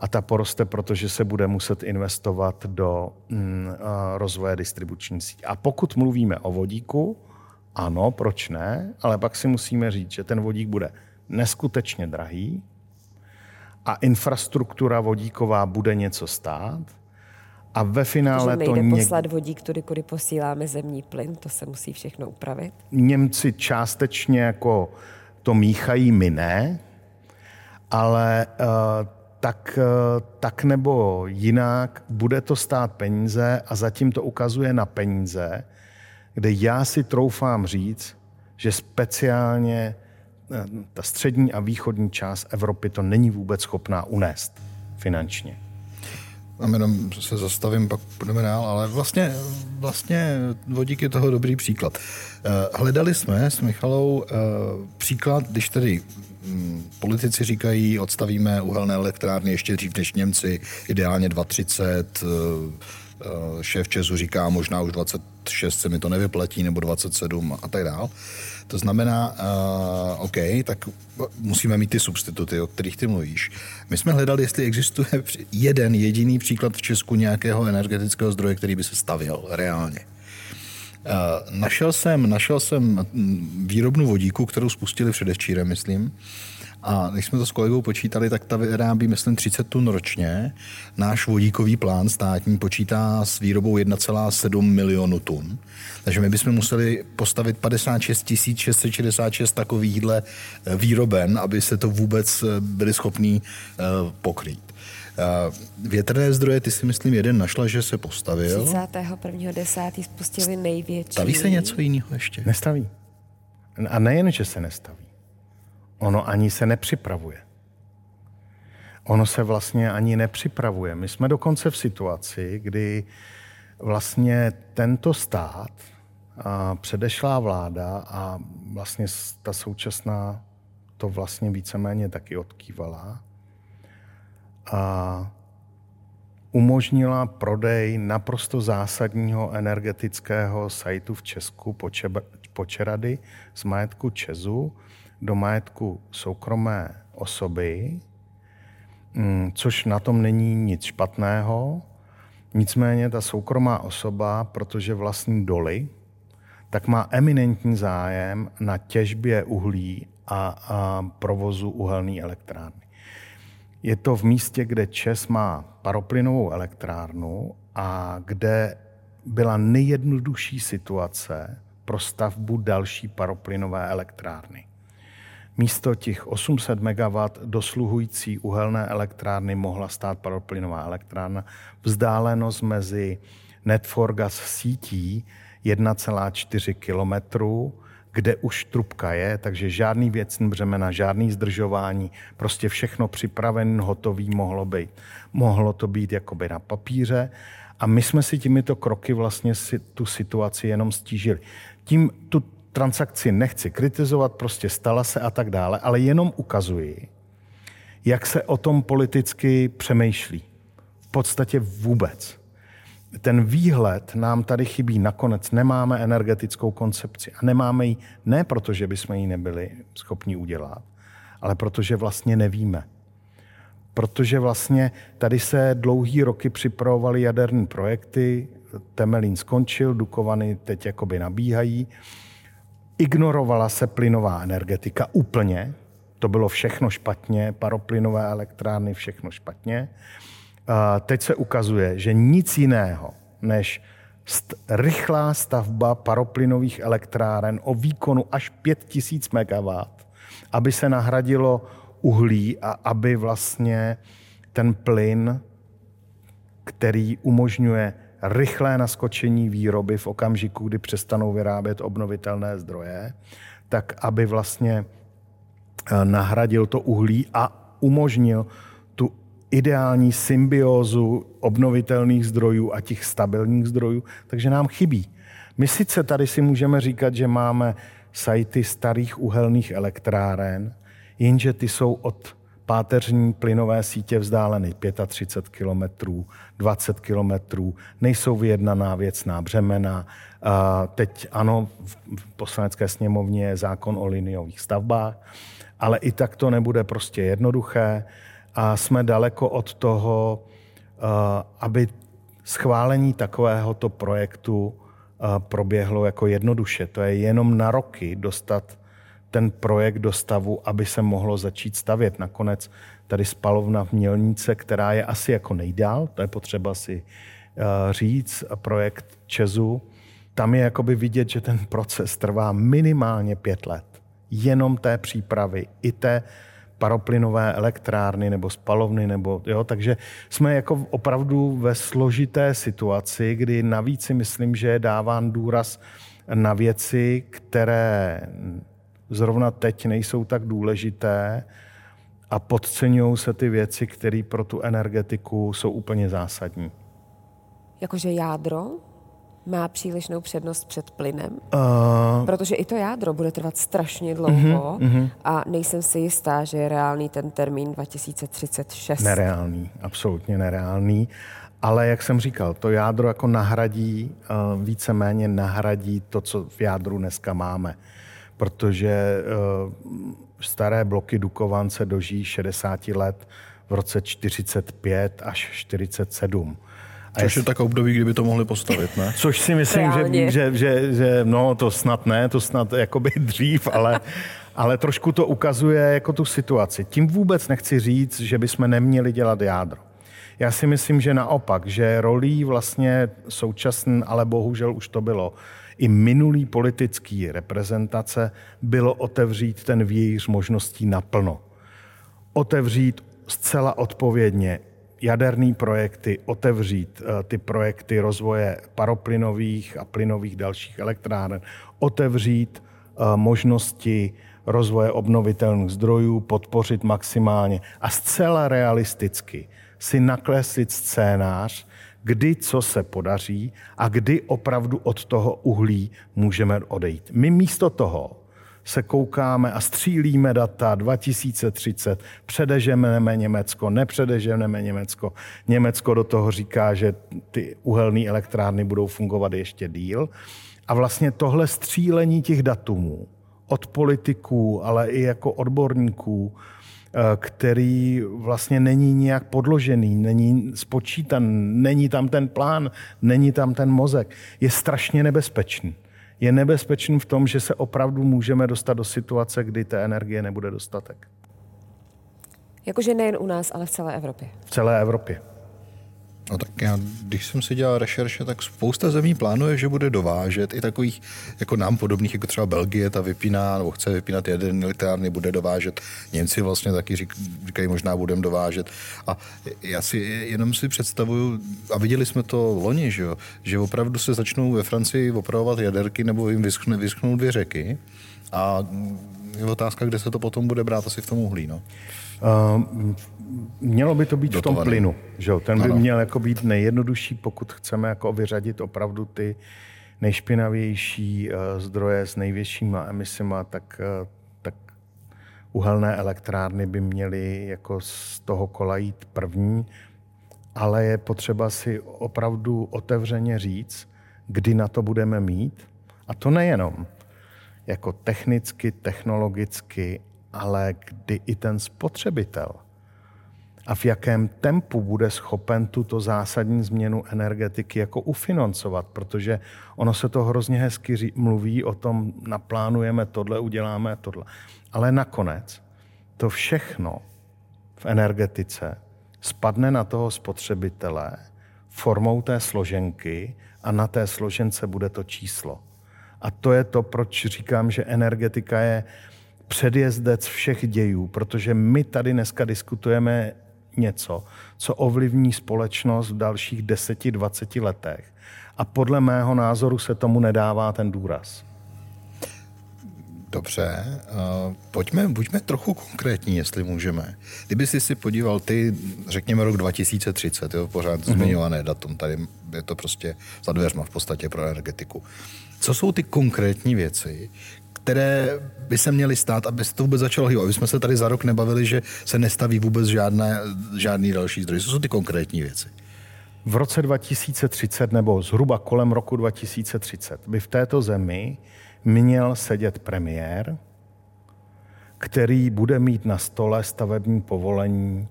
a ta poroste, protože se bude muset investovat do mm, rozvoje distribuční sítě. A pokud mluvíme o vodíku, ano, proč ne, ale pak si musíme říct, že ten vodík bude neskutečně drahý a infrastruktura vodíková bude něco stát a ve finále to nejde něk... poslat vodík tudy, kudy posíláme zemní plyn, to se musí všechno upravit. Němci částečně jako to míchají, my ne, ale uh, tak, uh, tak nebo jinak bude to stát peníze a zatím to ukazuje na peníze, kde já si troufám říct, že speciálně ta střední a východní část Evropy to není vůbec schopná unést finančně. A jenom se zastavím, pak budeme dál, ale vlastně, vlastně vodík je toho dobrý příklad. Eh, hledali jsme s Michalou eh, příklad, když tedy hm, politici říkají, odstavíme uhelné elektrárny ještě dřív než Němci, ideálně 230, eh, šéf Česu říká, možná už 26 se mi to nevyplatí, nebo 27 a tak dále. To znamená, uh, OK, tak musíme mít ty substituty, o kterých ty mluvíš. My jsme hledali, jestli existuje jeden jediný příklad v Česku nějakého energetického zdroje, který by se stavěl reálně. Našel jsem, našel jsem výrobnu vodíku, kterou spustili předevčírem, myslím. A když jsme to s kolegou počítali, tak ta vyrábí, myslím, 30 tun ročně. Náš vodíkový plán státní počítá s výrobou 1,7 milionu tun. Takže my bychom museli postavit 56 666 takovýchhle eh, výroben, aby se to vůbec eh, byli schopní eh, pokrýt. Větrné zdroje, ty si myslím, jeden našla, že se postavil. 31.10. spustili největší. Staví se něco jiného ještě? Nestaví. A nejen, že se nestaví. Ono ani se nepřipravuje. Ono se vlastně ani nepřipravuje. My jsme dokonce v situaci, kdy vlastně tento stát, a předešlá vláda a vlastně ta současná to vlastně víceméně taky odkývala a umožnila prodej naprosto zásadního energetického sajtu v Česku Počerady z majetku Česu do majetku soukromé osoby, mm, což na tom není nic špatného. Nicméně ta soukromá osoba, protože vlastní doly, tak má eminentní zájem na těžbě uhlí a, a provozu uhelné elektrárny. Je to v místě, kde Čes má paroplynovou elektrárnu a kde byla nejjednodušší situace pro stavbu další paroplynové elektrárny. Místo těch 800 MW dosluhující uhelné elektrárny mohla stát paroplynová elektrárna. Vzdálenost mezi Netforgas sítí 1,4 kilometru, kde už trubka je, takže žádný věcný břemena, žádný zdržování, prostě všechno připraven, hotový mohlo být. Mohlo to být jakoby na papíře a my jsme si těmito kroky vlastně si tu situaci jenom stížili. Tím tu transakci nechci kritizovat, prostě stala se a tak dále, ale jenom ukazuji, jak se o tom politicky přemýšlí. V podstatě vůbec. Ten výhled nám tady chybí. Nakonec nemáme energetickou koncepci. A nemáme ji ne proto, že bychom ji nebyli schopni udělat, ale protože vlastně nevíme. Protože vlastně tady se dlouhý roky připravovaly jaderní projekty, Temelín skončil, Dukovany teď jakoby nabíhají Ignorovala se plynová energetika úplně, to bylo všechno špatně, paroplynové elektrárny, všechno špatně. Teď se ukazuje, že nic jiného než rychlá stavba paroplynových elektráren o výkonu až 5000 MW, aby se nahradilo uhlí a aby vlastně ten plyn, který umožňuje rychlé naskočení výroby v okamžiku, kdy přestanou vyrábět obnovitelné zdroje, tak aby vlastně eh, nahradil to uhlí a umožnil tu ideální symbiózu obnovitelných zdrojů a těch stabilních zdrojů, takže nám chybí. My sice tady si můžeme říkat, že máme sajty starých uhelných elektráren, jenže ty jsou od páteřní plynové sítě vzdáleny 35 km, 20 km, nejsou vyjednaná věcná břemena. Teď ano, v poslanecké sněmovně je zákon o liniových stavbách, ale i tak to nebude prostě jednoduché a jsme daleko od toho, aby schválení takovéhoto projektu proběhlo jako jednoduše. To je jenom na roky dostat ten projekt do stavu, aby se mohlo začít stavět. Nakonec tady spalovna v Mělnice, která je asi jako nejdál, to je potřeba si uh, říct, projekt Česu, tam je jakoby vidět, že ten proces trvá minimálně pět let. Jenom té přípravy, i té paroplynové elektrárny nebo spalovny, nebo, jo, takže jsme jako opravdu ve složité situaci, kdy navíc si myslím, že je dáván důraz na věci, které zrovna teď nejsou tak důležité a podceňují se ty věci, které pro tu energetiku jsou úplně zásadní. Jakože jádro má přílišnou přednost před plynem? Uh... Protože i to jádro bude trvat strašně dlouho uh-huh, uh-huh. a nejsem si jistá, že je reálný ten termín 2036. Nereálný, absolutně nereálný. Ale jak jsem říkal, to jádro jako nahradí, uh, víceméně nahradí to, co v jádru dneska máme protože eh, staré bloky Dukovance dožijí 60 let v roce 45 až 47. A Což je tak období, kdyby to mohli postavit, ne? Což si myslím, že, že, že, že, no to snad ne, to snad jakoby dřív, ale, ale trošku to ukazuje jako tu situaci. Tím vůbec nechci říct, že bychom neměli dělat jádro. Já si myslím, že naopak, že rolí vlastně současný, ale bohužel už to bylo, i minulý politický reprezentace bylo otevřít ten vějíř možností naplno. Otevřít zcela odpovědně jaderné projekty, otevřít eh, ty projekty rozvoje paroplynových a plynových dalších elektráren, otevřít eh, možnosti rozvoje obnovitelných zdrojů, podpořit maximálně a zcela realisticky si nakleslit scénář, kdy co se podaří a kdy opravdu od toho uhlí můžeme odejít. My místo toho se koukáme a střílíme data 2030, předeženeme Německo, nepředeženeme Německo. Německo do toho říká, že ty uhelné elektrárny budou fungovat ještě díl. A vlastně tohle střílení těch datumů od politiků, ale i jako odborníků, který vlastně není nijak podložený, není spočítan, není tam ten plán, není tam ten mozek, je strašně nebezpečný. Je nebezpečný v tom, že se opravdu můžeme dostat do situace, kdy té energie nebude dostatek. Jakože nejen u nás, ale v celé Evropě. V celé Evropě. No tak já, když jsem si dělal rešerše, tak spousta zemí plánuje, že bude dovážet i takových jako nám podobných, jako třeba Belgie, ta vypíná, nebo chce vypínat jeden elektrárny, bude dovážet. Němci vlastně taky řík, říkají, možná budeme dovážet. A já si jenom si představuju, a viděli jsme to loni, že, jo, že opravdu se začnou ve Francii opravovat jaderky nebo jim vyschne, vyschnou dvě řeky. A je otázka, kde se to potom bude brát asi v tom uhlí. No. Uh, mělo by to být Dotovaný. v tom plynu. Že jo? Ten by ano. měl jako být nejjednodušší, pokud chceme jako vyřadit opravdu ty nejšpinavější uh, zdroje s největšíma emisima, tak, uh, tak uhelné elektrárny by měly jako z toho kola jít první, ale je potřeba si opravdu otevřeně říct, kdy na to budeme mít. A to nejenom jako technicky, technologicky, ale kdy i ten spotřebitel a v jakém tempu bude schopen tuto zásadní změnu energetiky jako ufinancovat, protože ono se to hrozně hezky mluví o tom, naplánujeme tohle, uděláme tohle. Ale nakonec to všechno v energetice spadne na toho spotřebitele formou té složenky a na té složence bude to číslo. A to je to, proč říkám, že energetika je předjezdec všech dějů, protože my tady dneska diskutujeme něco, co ovlivní společnost v dalších 10-20 letech. A podle mého názoru se tomu nedává ten důraz. Dobře, uh, pojďme, buďme trochu konkrétní, jestli můžeme. Kdyby jsi si podíval ty, řekněme rok 2030, jo, pořád mm-hmm. zmiňované datum, tady je to prostě za dveřma v podstatě pro energetiku. Co jsou ty konkrétní věci, které by se měly stát, aby se to vůbec začalo hýbat. Aby jsme se tady za rok nebavili, že se nestaví vůbec žádné, žádný další zdroj. Co jsou ty konkrétní věci? V roce 2030 nebo zhruba kolem roku 2030 by v této zemi měl sedět premiér, který bude mít na stole stavební povolení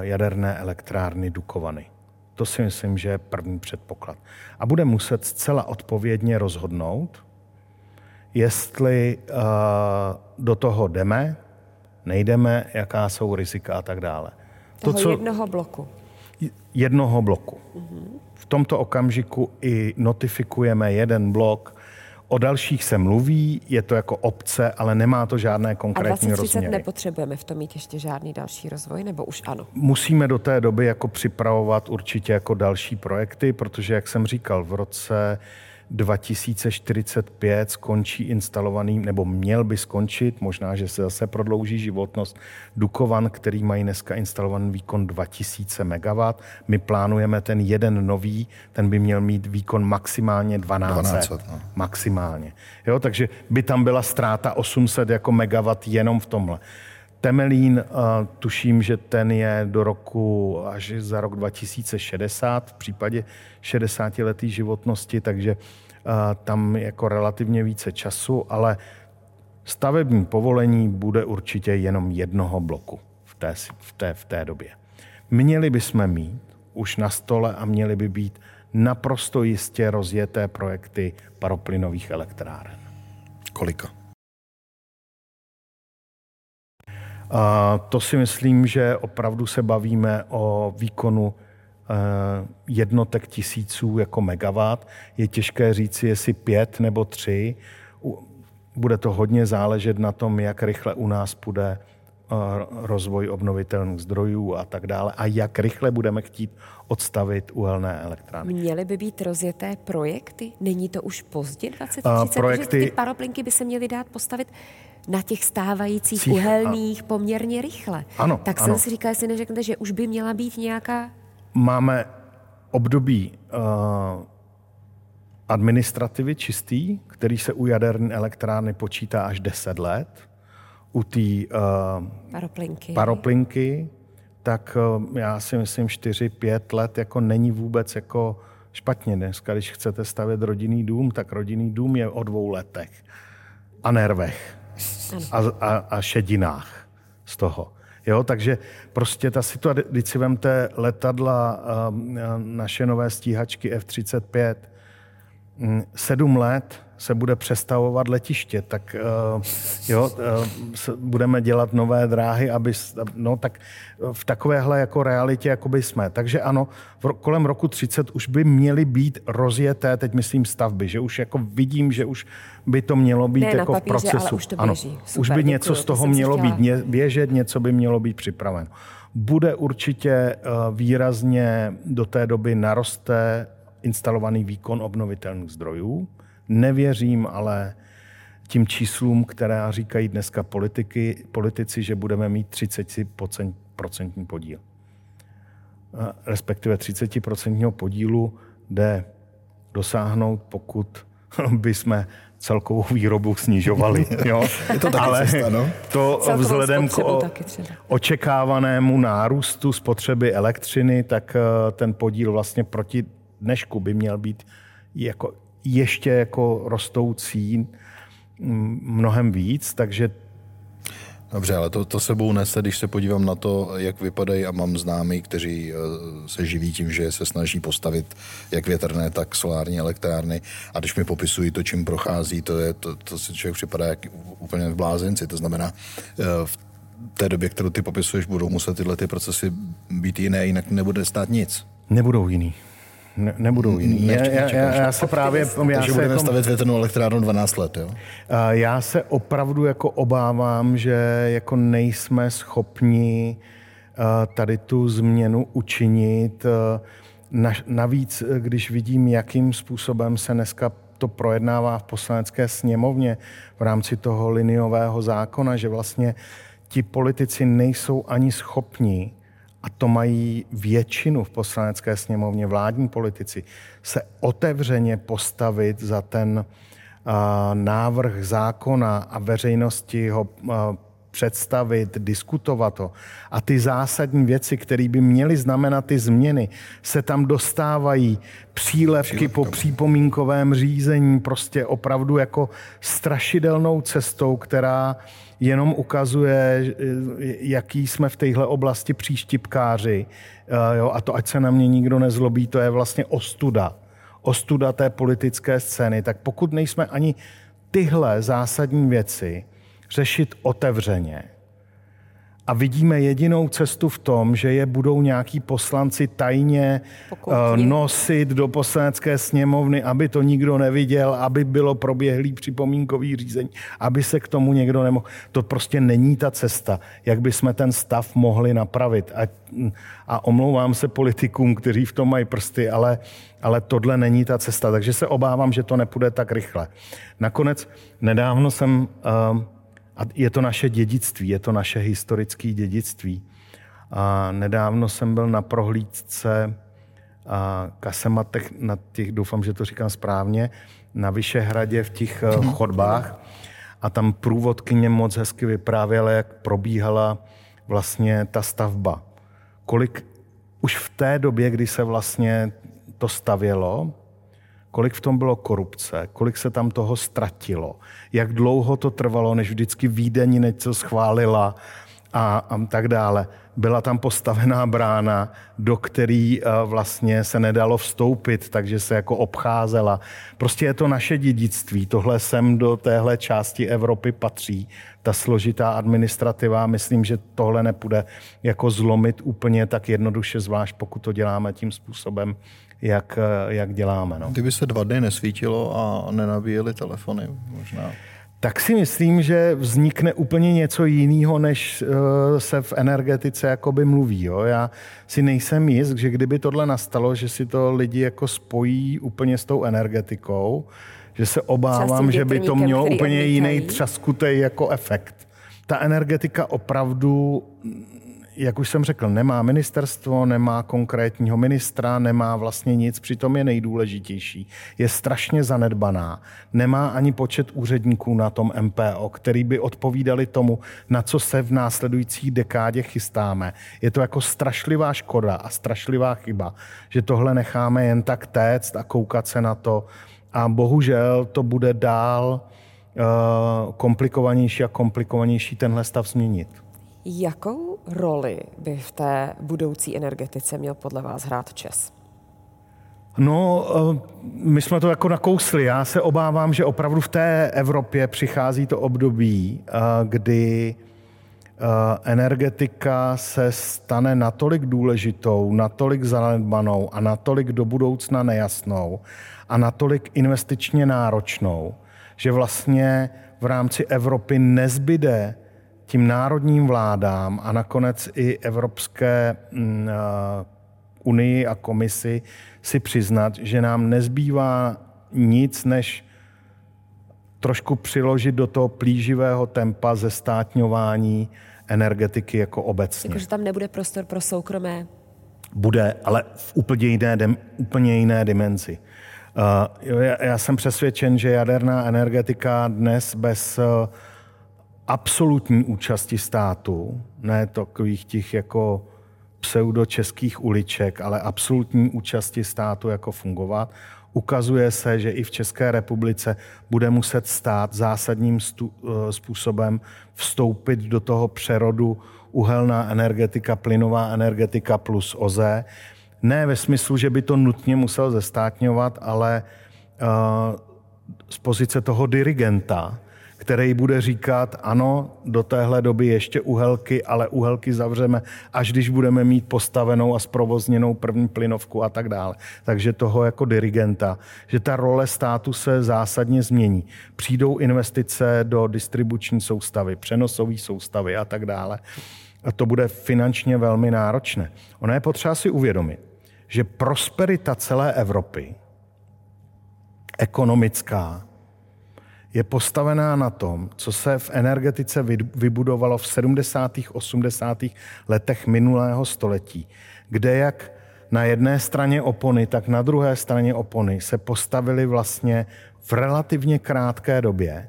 jaderné elektrárny Dukovany. To si myslím, že je první předpoklad. A bude muset zcela odpovědně rozhodnout, jestli uh, do toho jdeme, nejdeme, jaká jsou rizika a tak dále. Toho to, co, jednoho bloku. Jednoho bloku. V tomto okamžiku i notifikujeme jeden blok, O dalších se mluví, je to jako obce, ale nemá to žádné konkrétní a rozměry. A nepotřebujeme v tom mít ještě žádný další rozvoj, nebo už ano? Musíme do té doby jako připravovat určitě jako další projekty, protože, jak jsem říkal, v roce 2045 skončí instalovaný, nebo měl by skončit, možná, že se zase prodlouží životnost, Dukovan, který mají dneska instalovaný výkon 2000 MW. My plánujeme ten jeden nový, ten by měl mít výkon maximálně 12. 12 no. Maximálně. Jo, takže by tam byla ztráta 800 jako megawatt jenom v tomhle. Temelín, tuším, že ten je do roku až za rok 2060 v případě 60 letý životnosti, takže tam jako relativně více času, ale stavební povolení bude určitě jenom jednoho bloku v té, v té, v té době. Měli bychom mít už na stole a měly by být naprosto jistě rozjeté projekty paroplynových elektráren. Kolika? A to si myslím, že opravdu se bavíme o výkonu eh, jednotek tisíců jako megawatt. Je těžké říci, jestli pět nebo tři. Bude to hodně záležet na tom, jak rychle u nás půjde eh, rozvoj obnovitelných zdrojů a tak dále a jak rychle budeme chtít odstavit uhelné elektrárny. Měly by být rozjeté projekty? Není to už pozdě 2030? Projekty... Ty paroplinky by se měly dát postavit na těch stávajících Cích, uhelných a... poměrně rychle. Ano, tak ano. jsem si říkal, jestli neřeknete, že už by měla být nějaká... Máme období uh, administrativy čistý, který se u jaderné elektrárny počítá až 10 let. U té uh, paroplinky. paroplinky, tak uh, já si myslím 4-5 let jako není vůbec jako špatně. Dneska, když chcete stavět rodinný dům, tak rodinný dům je o dvou letech a nervech a, a, a šedinách z toho. Jo, takže prostě ta situace, když si vemte letadla, naše nové stíhačky F-35, mm, sedm let se bude přestavovat letiště, tak uh, jo, uh, budeme dělat nové dráhy, aby, no tak v takovéhle jako realitě jako by jsme. Takže ano, v, kolem roku 30 už by měly být rozjeté, teď myslím stavby, že už jako vidím, že už by to mělo být ne jako papíře, v procesu. Ale už to běží. Ano, Super, už by děkuju, něco z toho mělo být běžet, něco by mělo být připraveno. Bude určitě uh, výrazně do té doby naroste instalovaný výkon obnovitelných zdrojů. Nevěřím ale tím číslům, které říkají dneska politiky, politici, že budeme mít 30% podíl. Respektive 30% podílu jde dosáhnout, pokud by jsme celkovou výrobu snižovali. Jo? Je to taky Ale cesta, no? to vzhledem k očekávanému nárůstu spotřeby elektřiny, tak eh, ten podíl vlastně proti dnešku by měl být jako ještě jako rostoucí mnohem víc, takže Dobře, ale to, to sebou nese, když se podívám na to, jak vypadají a mám známy, kteří eh, se živí tím, že se snaží postavit jak větrné, tak solární elektrárny a když mi popisují to, čím prochází, to, je, to, to si člověk připadá jak úplně v blázenci. To znamená, eh, v té době, kterou ty popisuješ, budou muset tyhle ty procesy být jiné, jinak nebude stát nic. Nebudou jiný. Ne, nebudou jiný. Ne, já, já, já se právě... Já Takže budeme jako, stavět větrnou elektrárnu 12 let, jo? Já se opravdu jako obávám, že jako nejsme schopni tady tu změnu učinit. Navíc, když vidím, jakým způsobem se dneska to projednává v poslanecké sněmovně v rámci toho liniového zákona, že vlastně ti politici nejsou ani schopni a to mají většinu v poslanecké sněmovně, vládní politici, se otevřeně postavit za ten uh, návrh zákona a veřejnosti ho uh, představit, diskutovat to. A ty zásadní věci, které by měly znamenat ty změny, se tam dostávají přílevky po přípomínkovém řízení, prostě opravdu jako strašidelnou cestou, která jenom ukazuje, jaký jsme v téhle oblasti příštipkáři. Eh, jo, a to, ať se na mě nikdo nezlobí, to je vlastně ostuda. Ostuda té politické scény. Tak pokud nejsme ani tyhle zásadní věci řešit otevřeně, a vidíme jedinou cestu v tom, že je budou nějaký poslanci tajně Pokutně. Eh, nosit do poslanecké sněmovny, aby to nikdo neviděl, aby bylo proběhlý připomínkový řízení, aby se k tomu někdo nemohl. To prostě není ta cesta, jak bychom ten stav mohli napravit. A, a omlouvám se politikům, kteří v tom mají prsty, ale, ale tohle není ta cesta. Takže se obávám, že to nepůjde tak rychle. Nakonec nedávno jsem uh, a je to naše dědictví, je to naše historické dědictví. A nedávno jsem byl na prohlídce a kasematech, na těch, doufám, že to říkám správně, na Vyšehradě v těch mm-hmm. chodbách. A tam průvodkyně moc hezky vyprávěla, jak probíhala vlastně ta stavba. Kolik už v té době, kdy se vlastně to stavělo, kolik v tom bylo korupce, kolik se tam toho ztratilo, jak dlouho to trvalo, než vždycky Vídeň něco schválila a, a tak dále. byla tam postavená brána, do který eh, vlastně se nedalo vstoupit, takže se jako obcházela. Prostě je to naše dědictví, tohle sem do téhle části Evropy patří. Ta složitá administrativa, myslím, že tohle nepůjde jako zlomit úplně tak jednoduše, zvlášť pokud to děláme tím způsobem, jak, jak děláme. No. Kdyby se dva dny nesvítilo a nenabíjeli telefony, možná tak si myslím, že vznikne úplně něco jiného, než eh, se v energetice jakoby mluví. Jo? Já si nejsem jist, že kdyby tohle nastalo, že si to lidi jako spojí úplně s tou energetikou, že se obávám, že by to mělo úplně jiný třaskutej jako efekt. Ta energetika opravdu jak už jsem řekl, nemá ministerstvo, nemá konkrétního ministra, nemá vlastně nic, přitom je nejdůležitější. Je strašně zanedbaná. Nemá ani počet úředníků na tom MPO, který by odpovídali tomu, na co se v následující dekádě chystáme. Je to jako strašlivá škoda a strašlivá chyba, že tohle necháme jen tak téct a koukat se na to. A bohužel to bude dál uh, komplikovanější a komplikovanější tenhle stav změnit. Jakou roli by v té budoucí energetice měl podle vás hrát ČES? No, eh, my jsme to jako nakousli. Já se obávám, že opravdu v té Evropě přichází to období, eh, kdy eh, energetika se stane natolik důležitou, natolik zanedbanou a natolik do budoucna nejasnou a natolik investičně náročnou, že vlastně v rámci Evropy nezbyde tím národním vládám a nakonec i Evropské mm, unii a komisi si přiznat, že nám nezbývá nic, než trošku přiložit do toho plíživého tempa zestátňování energetiky jako obecně. Jakože tam nebude prostor pro soukromé? Bude, ale v úplně jiné, úplně jiné dimenzi. Uh, já, já jsem přesvědčen, že jaderná energetika dnes bez uh, absolutní účasti státu, ne takových těch jako pseudo-českých uliček, ale absolutní účasti státu jako fungovat. Ukazuje se, že i v České republice bude muset stát zásadním stu, eh, způsobem vstoupit do toho přerodu uhelná energetika, plynová energetika plus OZE. Ne ve smyslu, že by to nutně musel zestátňovat, ale uh, z pozice toho dirigenta, který bude říkat, ano, do téhle doby ještě uhelky, ale uhelky zavřeme, až když budeme mít postavenou a zprovozněnou první plynovku a tak dále. Takže toho jako dirigenta, že ta role státu se zásadně změní. Přijdou investice do distribuční soustavy, přenosové soustavy a tak dále. A to bude finančně velmi náročné. Ono je potřeba si uvědomit, že prosperita celé Evropy, ekonomická, je postavená na tom, co se v energetice vybudovalo v 70. 80. letech minulého století, kde jak na jedné straně opony, tak na druhé straně opony se postavily vlastně v relativně krátké době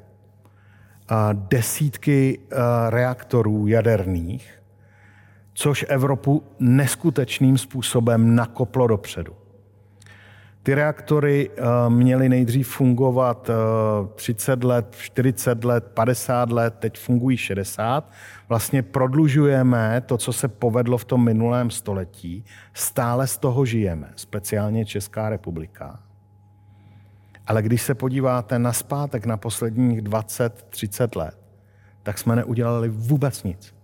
desítky reaktorů jaderných, což Evropu neskutečným způsobem nakoplo dopředu. Ty reaktory eh, měly nejdřív fungovat 30 eh, let, 40 let, 50 let, teď fungují 60. Vlastně prodlužujeme to, co se povedlo v tom minulém století. Stále z toho žijeme, speciálně Česká republika. Ale když se podíváte na zpátek na posledních 20-30 let, tak jsme neudělali vůbec nic.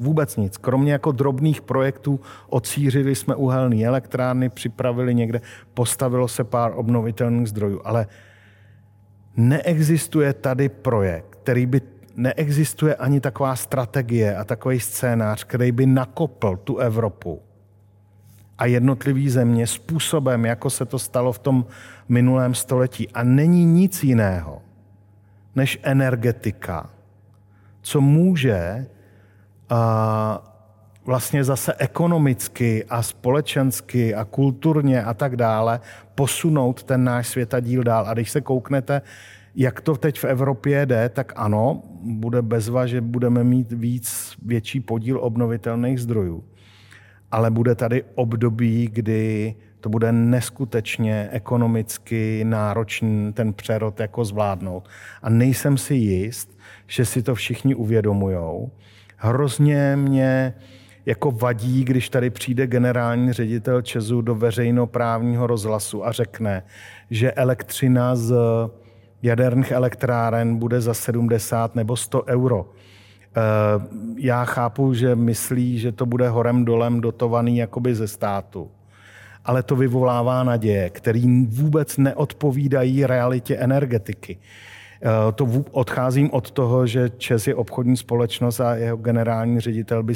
Vůbec nic. Kromě jako drobných projektů ocířili jsme uhelné elektrárny, připravili někde, postavilo se pár obnovitelných zdrojů, ale neexistuje tady projekt, který by neexistuje ani taková strategie a takový scénář, který by nakopl tu Evropu a jednotlivý země způsobem, jako se to stalo v tom minulém století. A není nic jiného než energetika, co může vlastně zase ekonomicky a společensky a kulturně a tak dále posunout ten náš světadíl dál. A když se kouknete, jak to teď v Evropě jde, tak ano, bude bezva, že budeme mít víc, větší podíl obnovitelných zdrojů. Ale bude tady období, kdy to bude neskutečně ekonomicky náročný ten přerod jako zvládnout. A nejsem si jist, že si to všichni uvědomujou hrozně mě jako vadí, když tady přijde generální ředitel Česu do veřejnoprávního rozhlasu a řekne, že elektřina z jaderných elektráren bude za 70 nebo 100 euro. Eh, já chápu, že myslí, že to bude horem dolem dotovaný jakoby ze státu. Ale to vyvolává naděje, který vůbec neodpovídají realitě energetiky. Eh, to odcházím od toho, že Čes je obchodní společnost a jeho generální ředitel by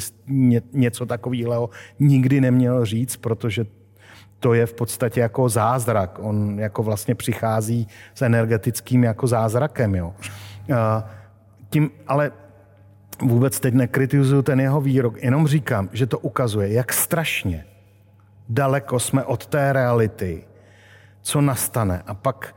něco takového nikdy neměl říct, protože to je v podstatě jako zázrak. On jako vlastně přichází s energetickým jako zázrakem. Jo. Eh, tím, ale vůbec teď nekritizuju ten jeho výrok, jenom říkám, že to ukazuje, jak strašně daleko jsme od té reality, co nastane. A pak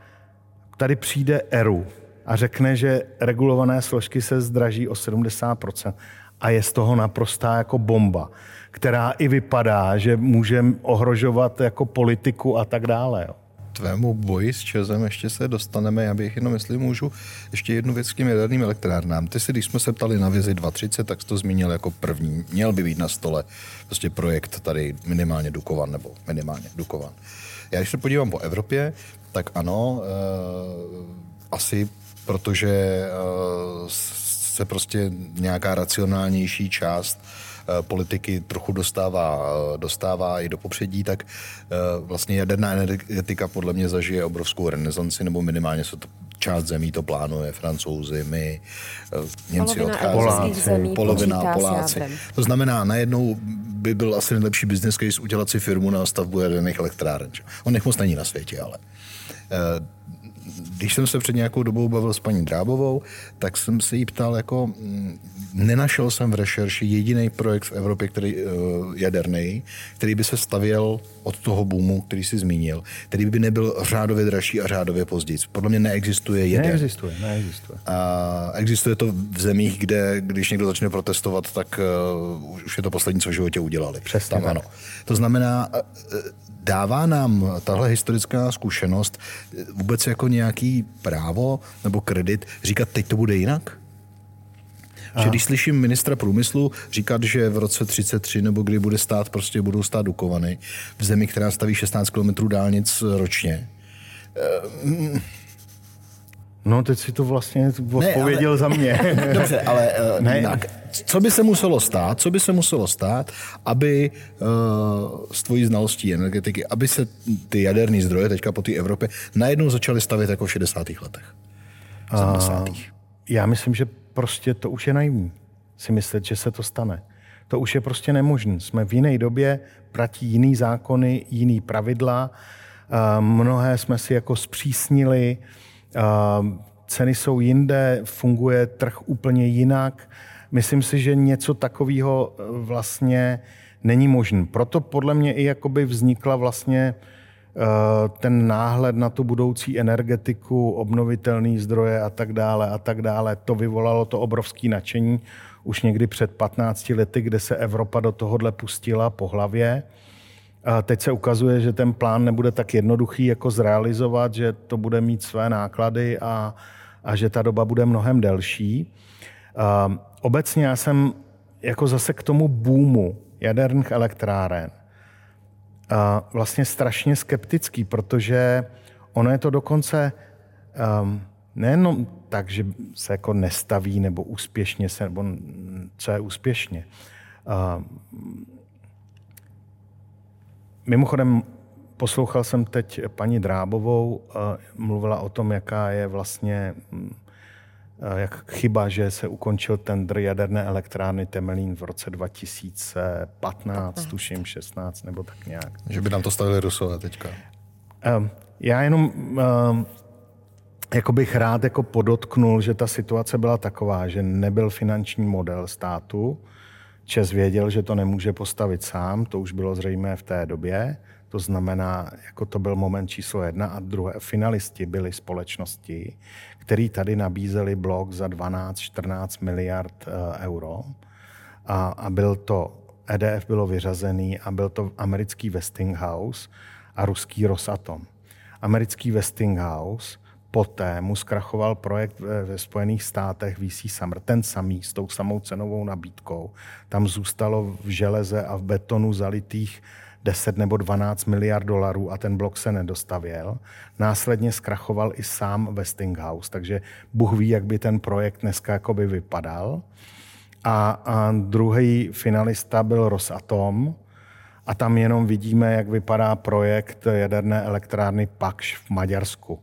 tady přijde ERU, a řekne, že regulované složky se zdraží o 70% a je z toho naprostá jako bomba, která i vypadá, že může ohrožovat jako politiku a tak dále. Jo. Tvému boji s Česem ještě se dostaneme, já bych jenom, jestli můžu, ještě jednu věc k těm jaderným elektrárnám. Ty si, když jsme se ptali na vizi 230, tak jsi to zmínil jako první. Měl by být na stole prostě projekt tady minimálně Dukovan, nebo minimálně Dukovan. Já když se podívám po Evropě, tak ano, e, asi protože eh, se prostě nějaká racionálnější část eh, politiky trochu dostává, eh, dostává i do popředí, tak vlastně jaderná energetika podle mě zažije obrovskou renesanci, nebo minimálně se to část zemí to plánuje, francouzi, my, Němci odchází, polovina Poláci. To znamená, najednou by byl asi nejlepší business case udělat si firmu na stavbu jaderných elektráren. On nech moc není na světě, ale když jsem se před nějakou dobou bavil s paní Drábovou, tak jsem se jí ptal, jako mm, nenašel jsem v rešerši jediný projekt v Evropě, který uh, jaderný, který by se stavěl od toho boomu, který si zmínil, který by nebyl řádově dražší a řádově později. Podle mě neexistuje jeden. Neexistuje, neexistuje. A existuje to v zemích, kde když někdo začne protestovat, tak uh, už je to poslední, co v životě udělali. Přesně Tam, ano. To znamená, uh, dává nám tahle historická zkušenost vůbec jako nějaký právo nebo kredit říkat, teď to bude jinak? Že když slyším ministra průmyslu říkat, že v roce 33 nebo kdy bude stát, prostě budou stát Dukovany v zemi, která staví 16 km dálnic ročně. Eh, no, teď si to vlastně odpověděl ne, ale, za mě. Dobře, ale uh, ne. jinak. Co by se muselo stát, co by se muselo stát, aby uh, s tvojí znalostí energetiky, aby se ty jaderné zdroje teďka po té Evropě najednou začaly stavět jako v 60. letech? 70. Já myslím, že prostě to už je naivní si myslet, že se to stane. To už je prostě nemožné. Jsme v jiné době, platí jiný zákony, jiný pravidla, mnohé jsme si jako zpřísnili, ceny jsou jinde, funguje trh úplně jinak. Myslím si, že něco takového e, vlastně není možné. Proto podle mě i jakoby vznikla vlastně Eh, ten náhled na tu budoucí energetiku, obnovitelné zdroje a tak dále a tak dále, to vyvolalo to obrovské nadšení už někdy před 15 lety, kde se Evropa do tohohle pustila po hlavě. A teď se ukazuje, že ten plán nebude tak jednoduchý jako zrealizovat, že to bude mít své náklady a, a že ta doba bude mnohem delší. A obecně já jsem jako zase k tomu boomu jaderných elektráren vlastně strašně skeptický, protože ono je to dokonce um, nejenom tak, že se jako nestaví nebo úspěšně se, nebo co je úspěšně. Uh, mimochodem, poslouchal jsem teď paní Drábovou, uh, mluvila o tom, jaká je vlastně Eh, jak chyba, že se ukončil tendr jaderné elektrárny Temelín v roce 2015, tuším 16 nebo tak nějak. Že by nám to stavili Rusové teďka. Já jenom jako bych rád jako podotknul, že ta situace byla taková, že nebyl finanční model státu. Čes věděl, že to nemůže postavit sám, to už bylo zřejmé v té době. To znamená, jako to byl moment číslo jedna a druhé finalisti byly společnosti, který tady nabízeli blok za 12-14 miliard eh, euro. A, a byl to, EDF bylo vyřazený a byl to americký Westinghouse a ruský Rosatom. Americký Westinghouse poté mu zkrachoval projekt ve Spojených státech VC Summer, ten samý, s tou samou cenovou nabídkou. Tam zůstalo v železe a v betonu zalitých 10 nebo 12 miliard dolarů a ten blok se nedostavěl. Následně zkrachoval i sám Westinghouse, takže Bůh ví, jak by ten projekt dneska jakoby vypadal. A, a druhý finalista byl Rosatom, a tam jenom vidíme, jak vypadá projekt jaderné elektrárny Pakš v Maďarsku.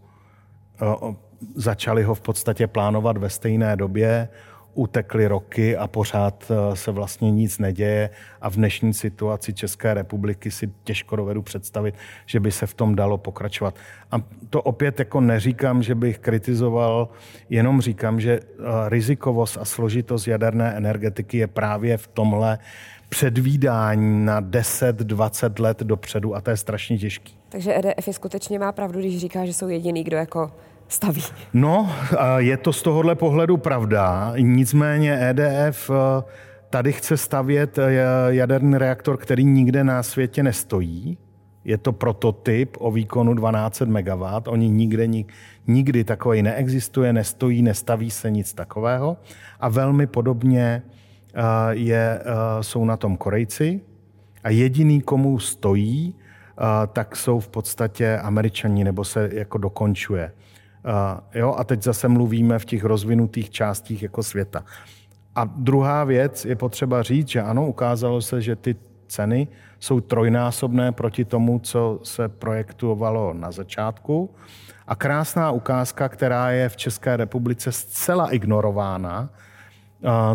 Začali ho v podstatě plánovat ve stejné době, utekly roky a pořád eh, se vlastně nic neděje a v dnešní situaci České republiky si těžko dovedu představit, že by se v tom dalo pokračovat. A to opět jako neříkám, že bych kritizoval, jenom říkám, že eh, rizikovost a složitost jaderné energetiky je právě v tomhle předvídání na 10-20 let dopředu a to je strašně těžký. Takže EDF je skutečně má pravdu, když říká, že jsou jediný, kdo jako staví. No, je to z tohohle pohledu pravda. Nicméně EDF eh, tady chce stavět eh, jaderný reaktor, který nikde na světě nestojí. Je to prototyp o výkonu 1200 MW. Oni nikde, nikdy takový neexistuje, nestojí, nestaví se nic takového. A velmi podobně eh, je, jsou na tom Korejci. A jediný, komu stojí, tak jsou v podstatě američani, nebo se jako dokončuje. Uh, jo, a teď zase mluvíme v těch rozvinutých částích jako světa. A druhá věc je potřeba říct, že ano, ukázalo se, že ty ceny jsou trojnásobné proti tomu, co se projektovalo na začátku. A krásná ukázka, která je v České republice zcela ignorována,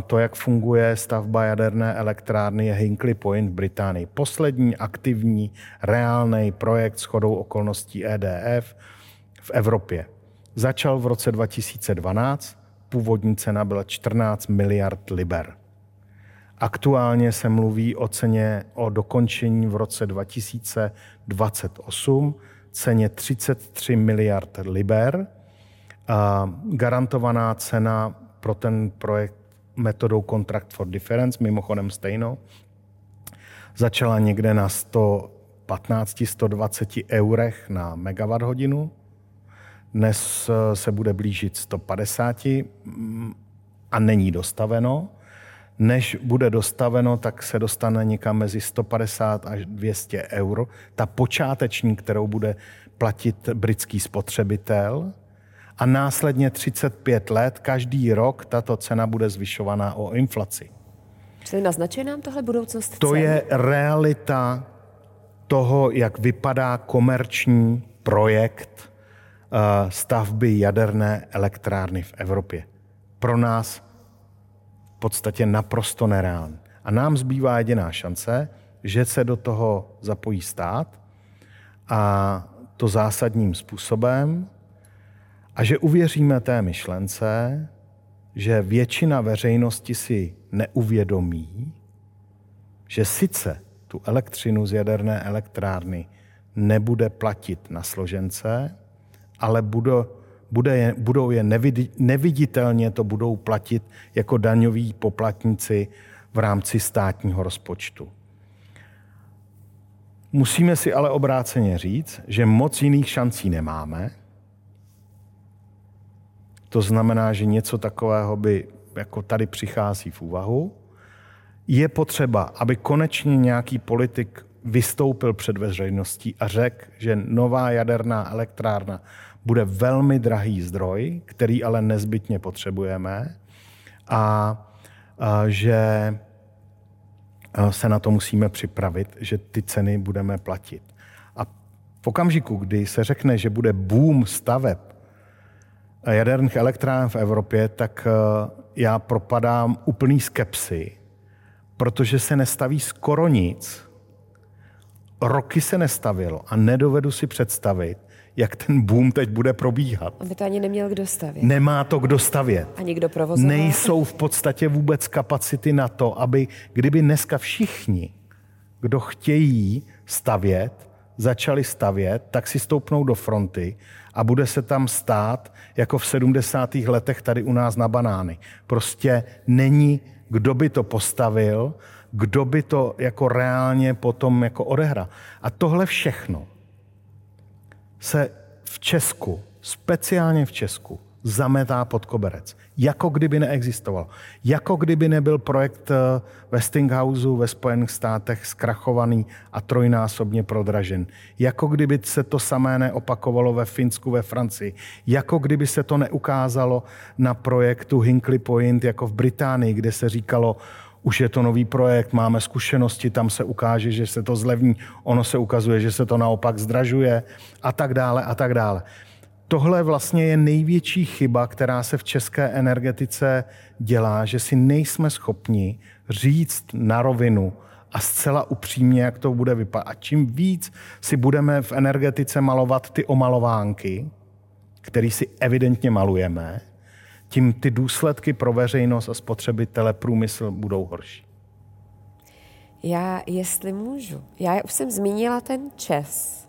to, jak funguje stavba jaderné elektrárny, je Hinkley Point v Británii. Poslední aktivní, reálný projekt s chodou okolností EDF v Evropě. Začal v roce 2012, původní cena byla 14 miliard liber. Aktuálně se mluví o ceně o dokončení v roce 2028, ceně 33 miliard liber. Garantovaná cena pro ten projekt metodou Contract for Difference, mimochodem stejnou, začala někde na 115-120 eurech na megawatt hodinu dnes eh, se bude blížit 150 mm, a není dostaveno. Než bude dostaveno, tak se dostane někam mezi 150 až 200 euro. Ta počáteční, kterou bude platit britský spotřebitel. A následně 35 let, každý rok tato cena bude zvyšovaná o inflaci. Čili naznačuje nám tohle budoucnost To cen? je realita toho, jak vypadá komerční projekt stavby jaderné elektrárny v Evropě. Pro nás v podstatě naprosto nereálný. A nám zbývá jediná šance, že se do toho zapojí stát a to zásadním způsobem a že uvěříme té myšlence, že většina veřejnosti si neuvědomí, že sice tu elektřinu z jaderné elektrárny nebude platit na složence, ale bude, bude budou je neviditelně to budou platit jako daňoví poplatníci v rámci státního rozpočtu. Musíme si ale obráceně říct, že moc jiných šancí nemáme. To znamená, že něco takového by jako tady přichází v úvahu. Je potřeba, aby konečně nějaký politik vystoupil před veřejností a řekl, že nová jaderná elektrárna bude velmi drahý zdroj, který ale nezbytně potřebujeme a, že se na to musíme připravit, že ty ceny budeme platit. A v okamžiku, kdy se řekne, že bude boom staveb jaderných elektrárn v Evropě, tak já propadám úplný skepsy, protože se nestaví skoro nic. Roky se nestavilo a nedovedu si představit, jak ten boom teď bude probíhat. On by to ani neměl kdo stavět. Nemá to kdo stavět. Ani kdo provozovat. Nejsou v podstatě vůbec kapacity na to, aby kdyby dneska všichni, kdo chtějí stavět, začali stavět, tak si stoupnou do fronty a bude se tam stát jako v 70. letech tady u nás na banány. Prostě není, kdo by to postavil, kdo by to jako reálně potom jako odehra. A tohle všechno se v Česku speciálně v Česku, zametá pod koberec. Jako kdyby neexistoval. Jako kdyby nebyl projekt eh, Westinghouse ve Spojených státech zkrachovaný a trojnásobně prodražen. Jako kdyby se to samé neopakovalo ve Finsku, ve Francii. Jako kdyby se to neukázalo na projektu Hinkley Point jako v Británii, kde se říkalo, už je to nový projekt, máme zkušenosti, tam se ukáže, že se to zlevní, ono se ukazuje, že se to naopak zdražuje a tak dále a tak dále tohle vlastně je největší chyba, která se v české energetice dělá, že si nejsme schopni říct na rovinu a zcela upřímně, jak to bude vypadat. A čím víc si budeme v energetice malovat ty omalovánky, které si evidentně malujeme, tím ty důsledky pro veřejnost a spotřebitele průmysl budou horší. Já, jestli můžu, já už jsem zmínila ten čes.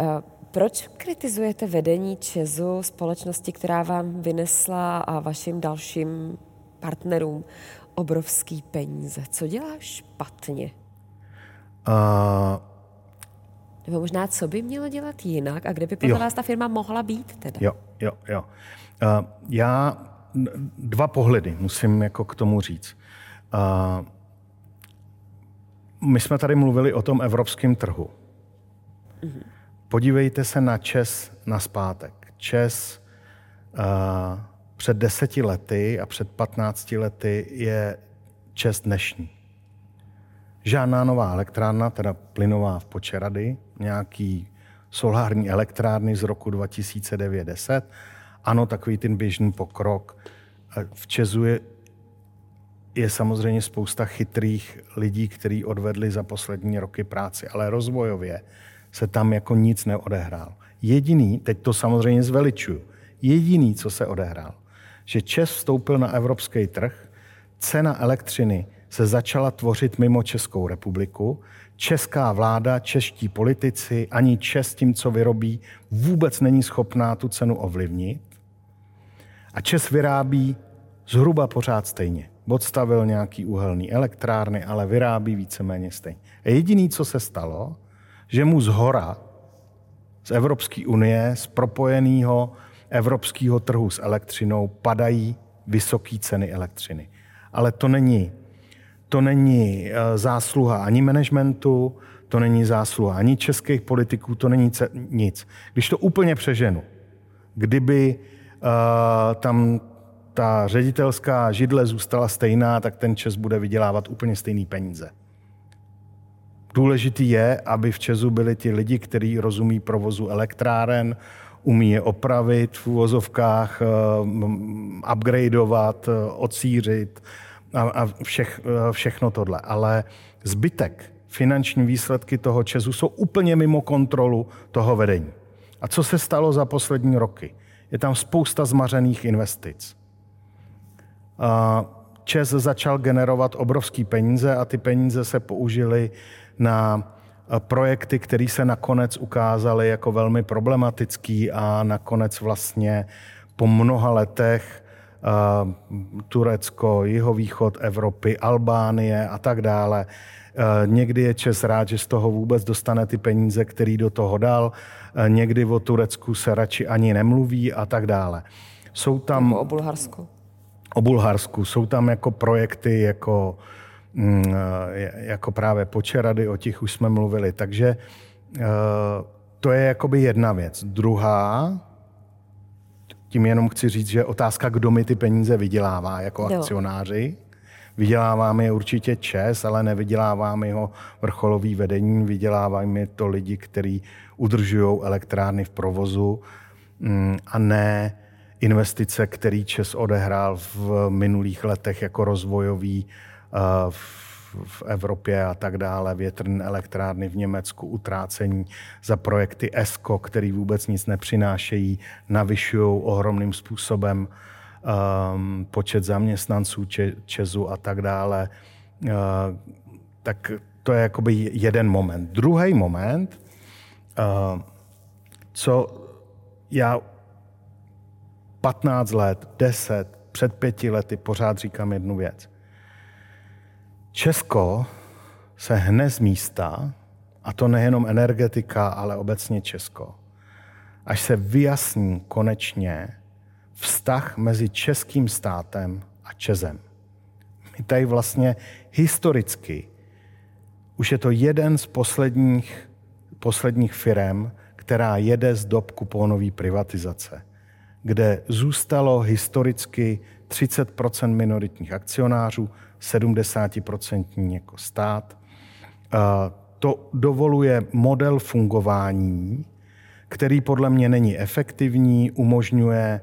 Eh, proč kritizujete vedení Česu, společnosti, která vám vynesla a vašim dalším partnerům obrovský peníze? Co dělá špatně? Uh... Nebo možná, co by mělo dělat jinak a kde by podle vás ta firma mohla být teda? Jo, jo, jo. Uh, já dva pohledy musím jako k tomu říct. Uh, my jsme tady mluvili o tom evropském trhu. Mm-hmm. Podívejte se na Čes na zpátek. Čes uh, před deseti lety a před patnácti lety je Čes dnešní. Žádná nová elektrárna, teda plynová v Počerady, nějaký solární elektrárny z roku 2009-10. Ano, takový ten běžný pokrok. V Česu je, je samozřejmě spousta chytrých lidí, kteří odvedli za poslední roky práci, ale rozvojově se tam jako nic neodehrál. Jediný, teď to samozřejmě zveličuju, jediný, co se odehrál, že Čes vstoupil na evropský trh, cena elektřiny se začala tvořit mimo Českou republiku, česká vláda, čeští politici, ani Čes tím, co vyrobí, vůbec není schopná tu cenu ovlivnit. A Čes vyrábí zhruba pořád stejně. Odstavil nějaký uhelný elektrárny, ale vyrábí víceméně stejně. A jediný, co se stalo, že mu z hora, z Evropské unie, z propojeného evropského trhu s elektřinou padají vysoké ceny elektřiny. Ale to není, to není eh, zásluha ani managementu, to není zásluha ani českých politiků, to není nic. Když to úplně přeženu, kdyby tam ta ředitelská židle zůstala stejná, tak ten Čes bude vydělávat úplně stejný peníze. Důležitý je, aby v Česu byli ti lidi, kteří rozumí provozu elektráren, umí je opravit v úvozovkách, eh, upgradeovat, eh, odsířit a, všech, eh, všechno tohle. Ale zbytek, finanční výsledky toho Česu jsou úplně mimo kontrolu toho vedení. A co se stalo za poslední roky? Je tam spousta zmařených investic. Čes začal generovat obrovské peníze a ty peníze se použily na projekty, které se nakonec ukázaly jako velmi problematický a nakonec vlastně po mnoha letech Turecko, jihovýchod Evropy, Albánie a tak dále. Někdy je Čes rád, že z toho vůbec dostane ty peníze, který do toho dal. Někdy o Turecku se radši ani nemluví a tak dále. Jsou tam... Jako o Bulharsku. O Bulharsku. Jsou tam jako projekty jako Mm, eh, jako právě počerady, o těch už jsme mluvili. Takže eh, to je jakoby jedna věc. Druhá, tím jenom chci říct, že otázka, kdo mi ty peníze vydělává jako jo. akcionáři. Vyděláváme je určitě čes, ale nevyděláváme ho vrcholový vedení, vydělávají to lidi, kteří udržují elektrárny v provozu mm, a ne investice, který Čes odehrál v minulých letech jako rozvojový v Evropě a tak dále, větrné elektrárny v Německu, utrácení za projekty ESCO, který vůbec nic nepřinášejí, navyšují ohromným způsobem um, počet zaměstnanců Če- Česu a tak dále. Uh, tak to je jakoby jeden moment. Druhý moment, uh, co já 15 let, 10, před pěti lety pořád říkám jednu věc. Česko se hne z místa, a to nejenom energetika, ale obecně Česko. až se vyjasní konečně vztah mezi českým státem a Čezem. My tady vlastně historicky, už je to jeden z posledních, posledních firm, která jede z dob kupónové privatizace, kde zůstalo historicky 30% minoritních akcionářů, 70% jako stát. To dovoluje model fungování, který podle mě není efektivní, umožňuje,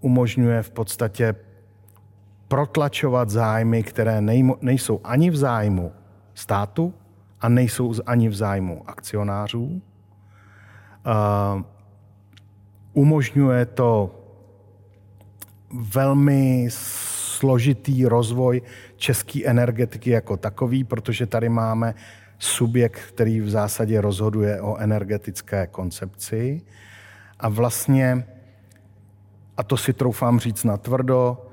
umožňuje v podstatě protlačovat zájmy, které nejsou ani v zájmu státu a nejsou ani v zájmu akcionářů. Umožňuje to velmi složitý rozvoj české energetiky jako takový, protože tady máme subjekt, který v zásadě rozhoduje o energetické koncepci. A vlastně, a to si troufám říct natvrdo,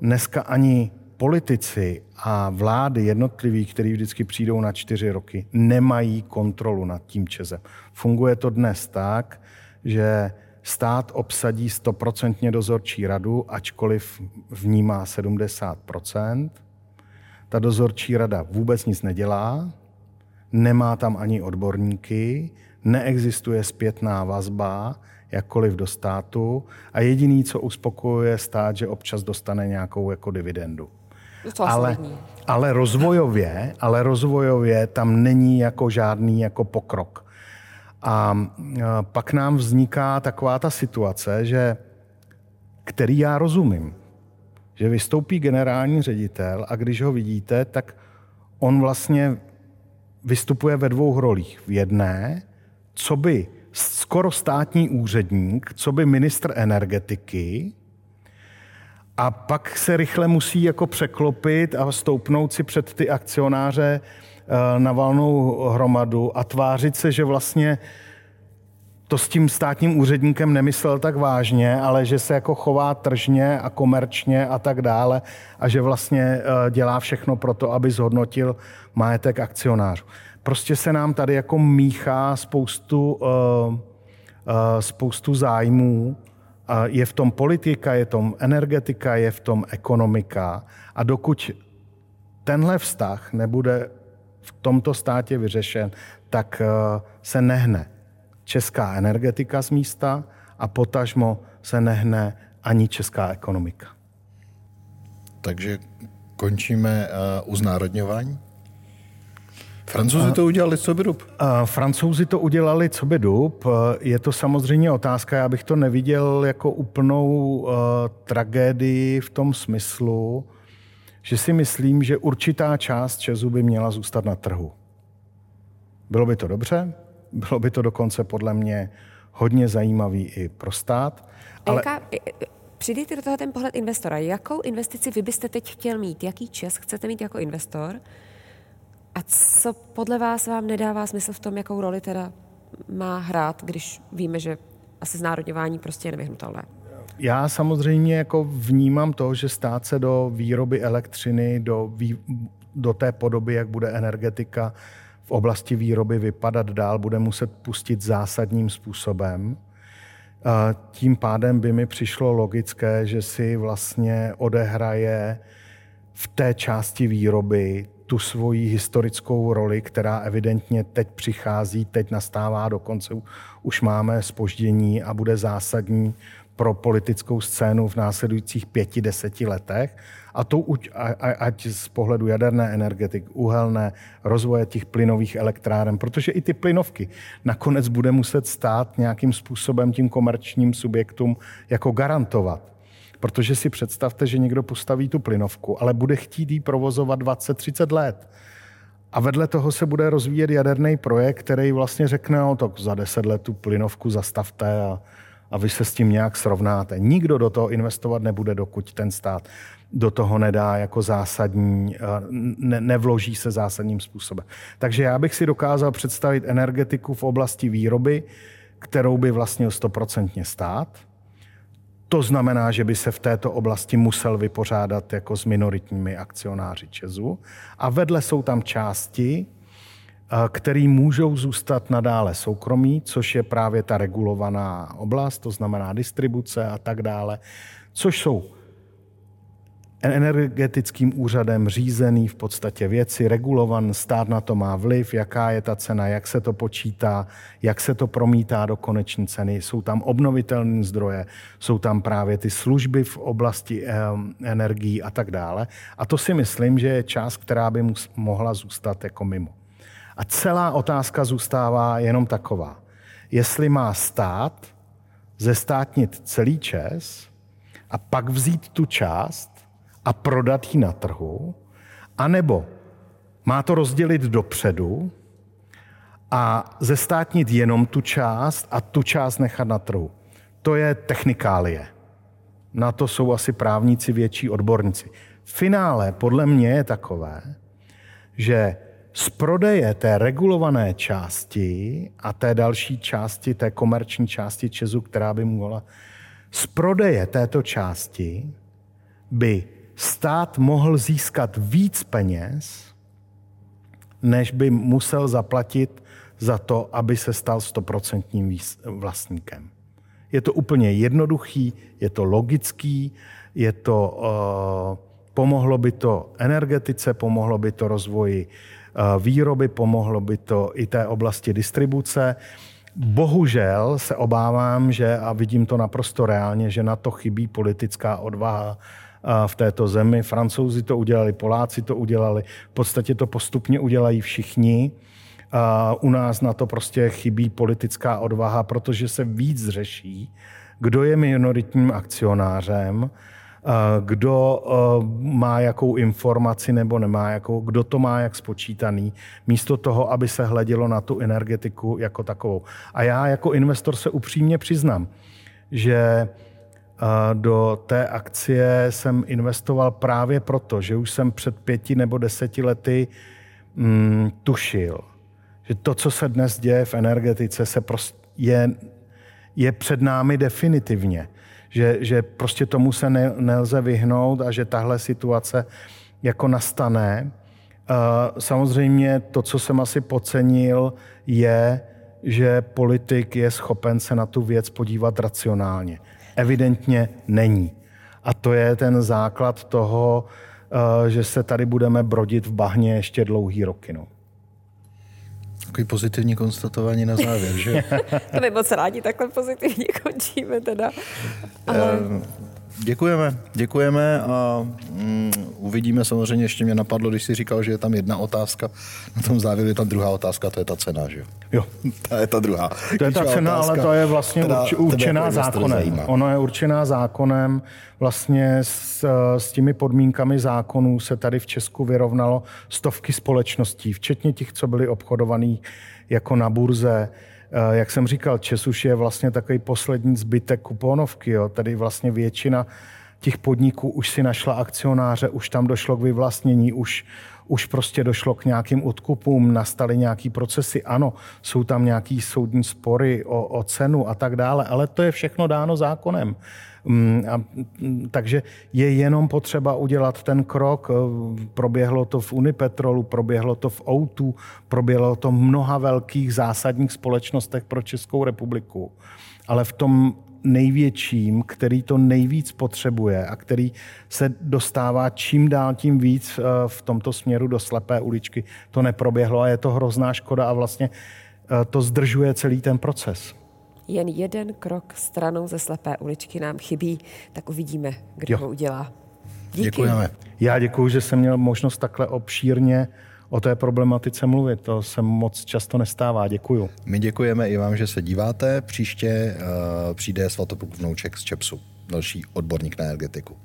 dneska ani politici a vlády jednotliví, kteří vždycky přijdou na čtyři roky, nemají kontrolu nad tím Čezem. Funguje to dnes tak, že stát obsadí stoprocentně dozorčí radu, ačkoliv v ní má 70% Ta dozorčí rada vůbec nic nedělá, nemá tam ani odborníky, neexistuje zpětná vazba, jakkoliv do státu a jediný, co uspokojuje stát, že občas dostane nějakou jako dividendu. Ale, ale rozvojově, ale rozvojově tam není jako žádný jako pokrok. A pak nám vzniká taková ta situace, že který já rozumím, že vystoupí generální ředitel a když ho vidíte, tak on vlastně vystupuje ve dvou rolích. V jedné, co by skoro státní úředník, co by ministr energetiky, a pak se rychle musí jako překlopit a stoupnout si před ty akcionáře eh, na valnou hromadu a tvářit se, že vlastně to s tím státním úředníkem nemyslel tak vážně, ale že se jako chová tržně a komerčně a tak dále a že vlastně eh, dělá všechno pro to, aby zhodnotil majetek akcionářů. Prostě se nám tady jako míchá spoustu, eh, spoustu zájmů je v tom politika, je v tom energetika, je v tom ekonomika. A dokud tenhle vztah nebude v tomto státě vyřešen, tak eh, se nehne česká energetika z místa a potažmo se nehne ani česká ekonomika. Takže končíme uh, uznárodňování? Francouzi to udělali co by dub? Francouzi to udělali co by dub. Je to samozřejmě otázka, já bych to neviděl jako úplnou uh, tragédii v tom smyslu, že si myslím, že určitá část Česu by měla zůstat na trhu. Bylo by to dobře, bylo by to dokonce podle mě hodně zajímavý i pro stát. Ale... Jaká, přidejte do toho ten pohled investora. Jakou investici vy byste teď chtěl mít? Jaký čas chcete mít jako investor? A co podle vás vám nedává smysl v tom, jakou roli teda má hrát, když víme, že asi znárodňování prostě je nevyhnutelné? Já samozřejmě jako vnímám to, že stát se do výroby elektřiny, do, vý, do té podoby, jak bude energetika v oblasti výroby vypadat dál, bude muset pustit zásadním způsobem. Tím pádem by mi přišlo logické, že si vlastně odehraje v té části výroby tu svoji historickou roli, která evidentně teď přichází, teď nastává, dokonce už máme spoždění a bude zásadní pro politickou scénu v následujících pěti, deseti letech. A to ať z pohledu jaderné energetiky, uhelné, rozvoje těch plynových elektráren, protože i ty plynovky nakonec bude muset stát nějakým způsobem tím komerčním subjektům jako garantovat. Protože si představte, že někdo postaví tu plynovku, ale bude chtít ji provozovat 20-30 let. A vedle toho se bude rozvíjet jaderný projekt, který vlastně řekne, no tak za 10 let tu plynovku zastavte a, a vy se s tím nějak srovnáte. Nikdo do toho investovat nebude, dokud ten stát do toho nedá jako zásadní, ne, nevloží se zásadním způsobem. Takže já bych si dokázal představit energetiku v oblasti výroby, kterou by vlastně stoprocentně stát, to znamená, že by se v této oblasti musel vypořádat jako s minoritními akcionáři Česu. A vedle jsou tam části, který můžou zůstat nadále soukromí, což je právě ta regulovaná oblast, to znamená distribuce a tak dále, což jsou energetickým úřadem řízený v podstatě věci, regulovan, stát na to má vliv, jaká je ta cena, jak se to počítá, jak se to promítá do koneční ceny. Jsou tam obnovitelné zdroje, jsou tam právě ty služby v oblasti eh, energií a tak dále. A to si myslím, že je část, která by mohla zůstat jako mimo. A celá otázka zůstává jenom taková. Jestli má stát zestátnit celý čes a pak vzít tu část a prodat ji na trhu, anebo má to rozdělit dopředu a zestátnit jenom tu část a tu část nechat na trhu. To je technikálie. Na to jsou asi právníci větší odborníci. Finále podle mě je takové, že z prodeje té regulované části a té další části, té komerční části Česu, která by mohla, z prodeje této části by stát mohl získat víc peněz, než by musel zaplatit za to, aby se stal stoprocentním vlastníkem. Je to úplně jednoduchý, je to logický, je to, uh, pomohlo by to energetice, pomohlo by to rozvoji uh, výroby, pomohlo by to i té oblasti distribuce. Bohužel se obávám, že, a vidím to naprosto reálně, že na to chybí politická odvaha v této zemi. Francouzi to udělali, Poláci to udělali, v podstatě to postupně udělají všichni. U nás na to prostě chybí politická odvaha, protože se víc řeší, kdo je minoritním akcionářem, kdo má jakou informaci nebo nemá jakou, kdo to má jak spočítaný, místo toho, aby se hledělo na tu energetiku jako takovou. A já jako investor se upřímně přiznám, že do té akcie jsem investoval právě proto, že už jsem před pěti nebo deseti lety mm, tušil, že to, co se dnes děje v energetice, se prostě je, je před námi definitivně. Že, že prostě tomu se ne, nelze vyhnout a že tahle situace jako nastane. Samozřejmě to, co jsem asi pocenil, je, že politik je schopen se na tu věc podívat racionálně evidentně není. A to je ten základ toho, eh, že se tady budeme brodit v bahně ještě dlouhý roky. No. Takový pozitivní konstatování na závěr, že? to my moc rádi takhle pozitivně končíme teda. Ale... Děkujeme, děkujeme a mm, uvidíme samozřejmě, ještě mě napadlo, když jsi říkal, že je tam jedna otázka, na tom závěru je tam druhá otázka, to je ta cena, že jo? Jo. to je ta druhá. To je ta cena, otázka, ale to je vlastně teda, určená zákonem. Ono je určená zákonem, vlastně s, s těmi podmínkami zákonů se tady v Česku vyrovnalo stovky společností, včetně těch, co byly obchodovaný jako na burze, jak jsem říkal, Čes už je vlastně takový poslední zbytek kuponovky. Jo. Tady vlastně většina těch podniků už si našla akcionáře, už tam došlo k vyvlastnění, už, už prostě došlo k nějakým odkupům, nastaly nějaký procesy. Ano, jsou tam nějaký soudní spory o, o cenu a tak dále, ale to je všechno dáno zákonem. Mm, mm, takže je jenom potřeba udělat ten krok. Proběhlo to v Unipetrolu, proběhlo to v Outu, proběhlo to v mnoha velkých zásadních společnostech pro Českou republiku. Ale v tom největším, který to nejvíc potřebuje a který se dostává čím dál tím víc eh, v tomto směru do slepé uličky, to neproběhlo a je to hrozná škoda a vlastně eh, to zdržuje celý ten proces. Jen jeden krok stranou ze slepé uličky nám chybí, tak uvidíme, kdo jo. ho udělá. Díky. Děkujeme. Já děkuji, že jsem měl možnost takhle obšírně o té problematice mluvit. To se moc často nestává. Děkuju. My děkujeme i vám, že se díváte. Příště uh, přijde Svatopluk Vnouček z Čepsu, další odborník na energetiku.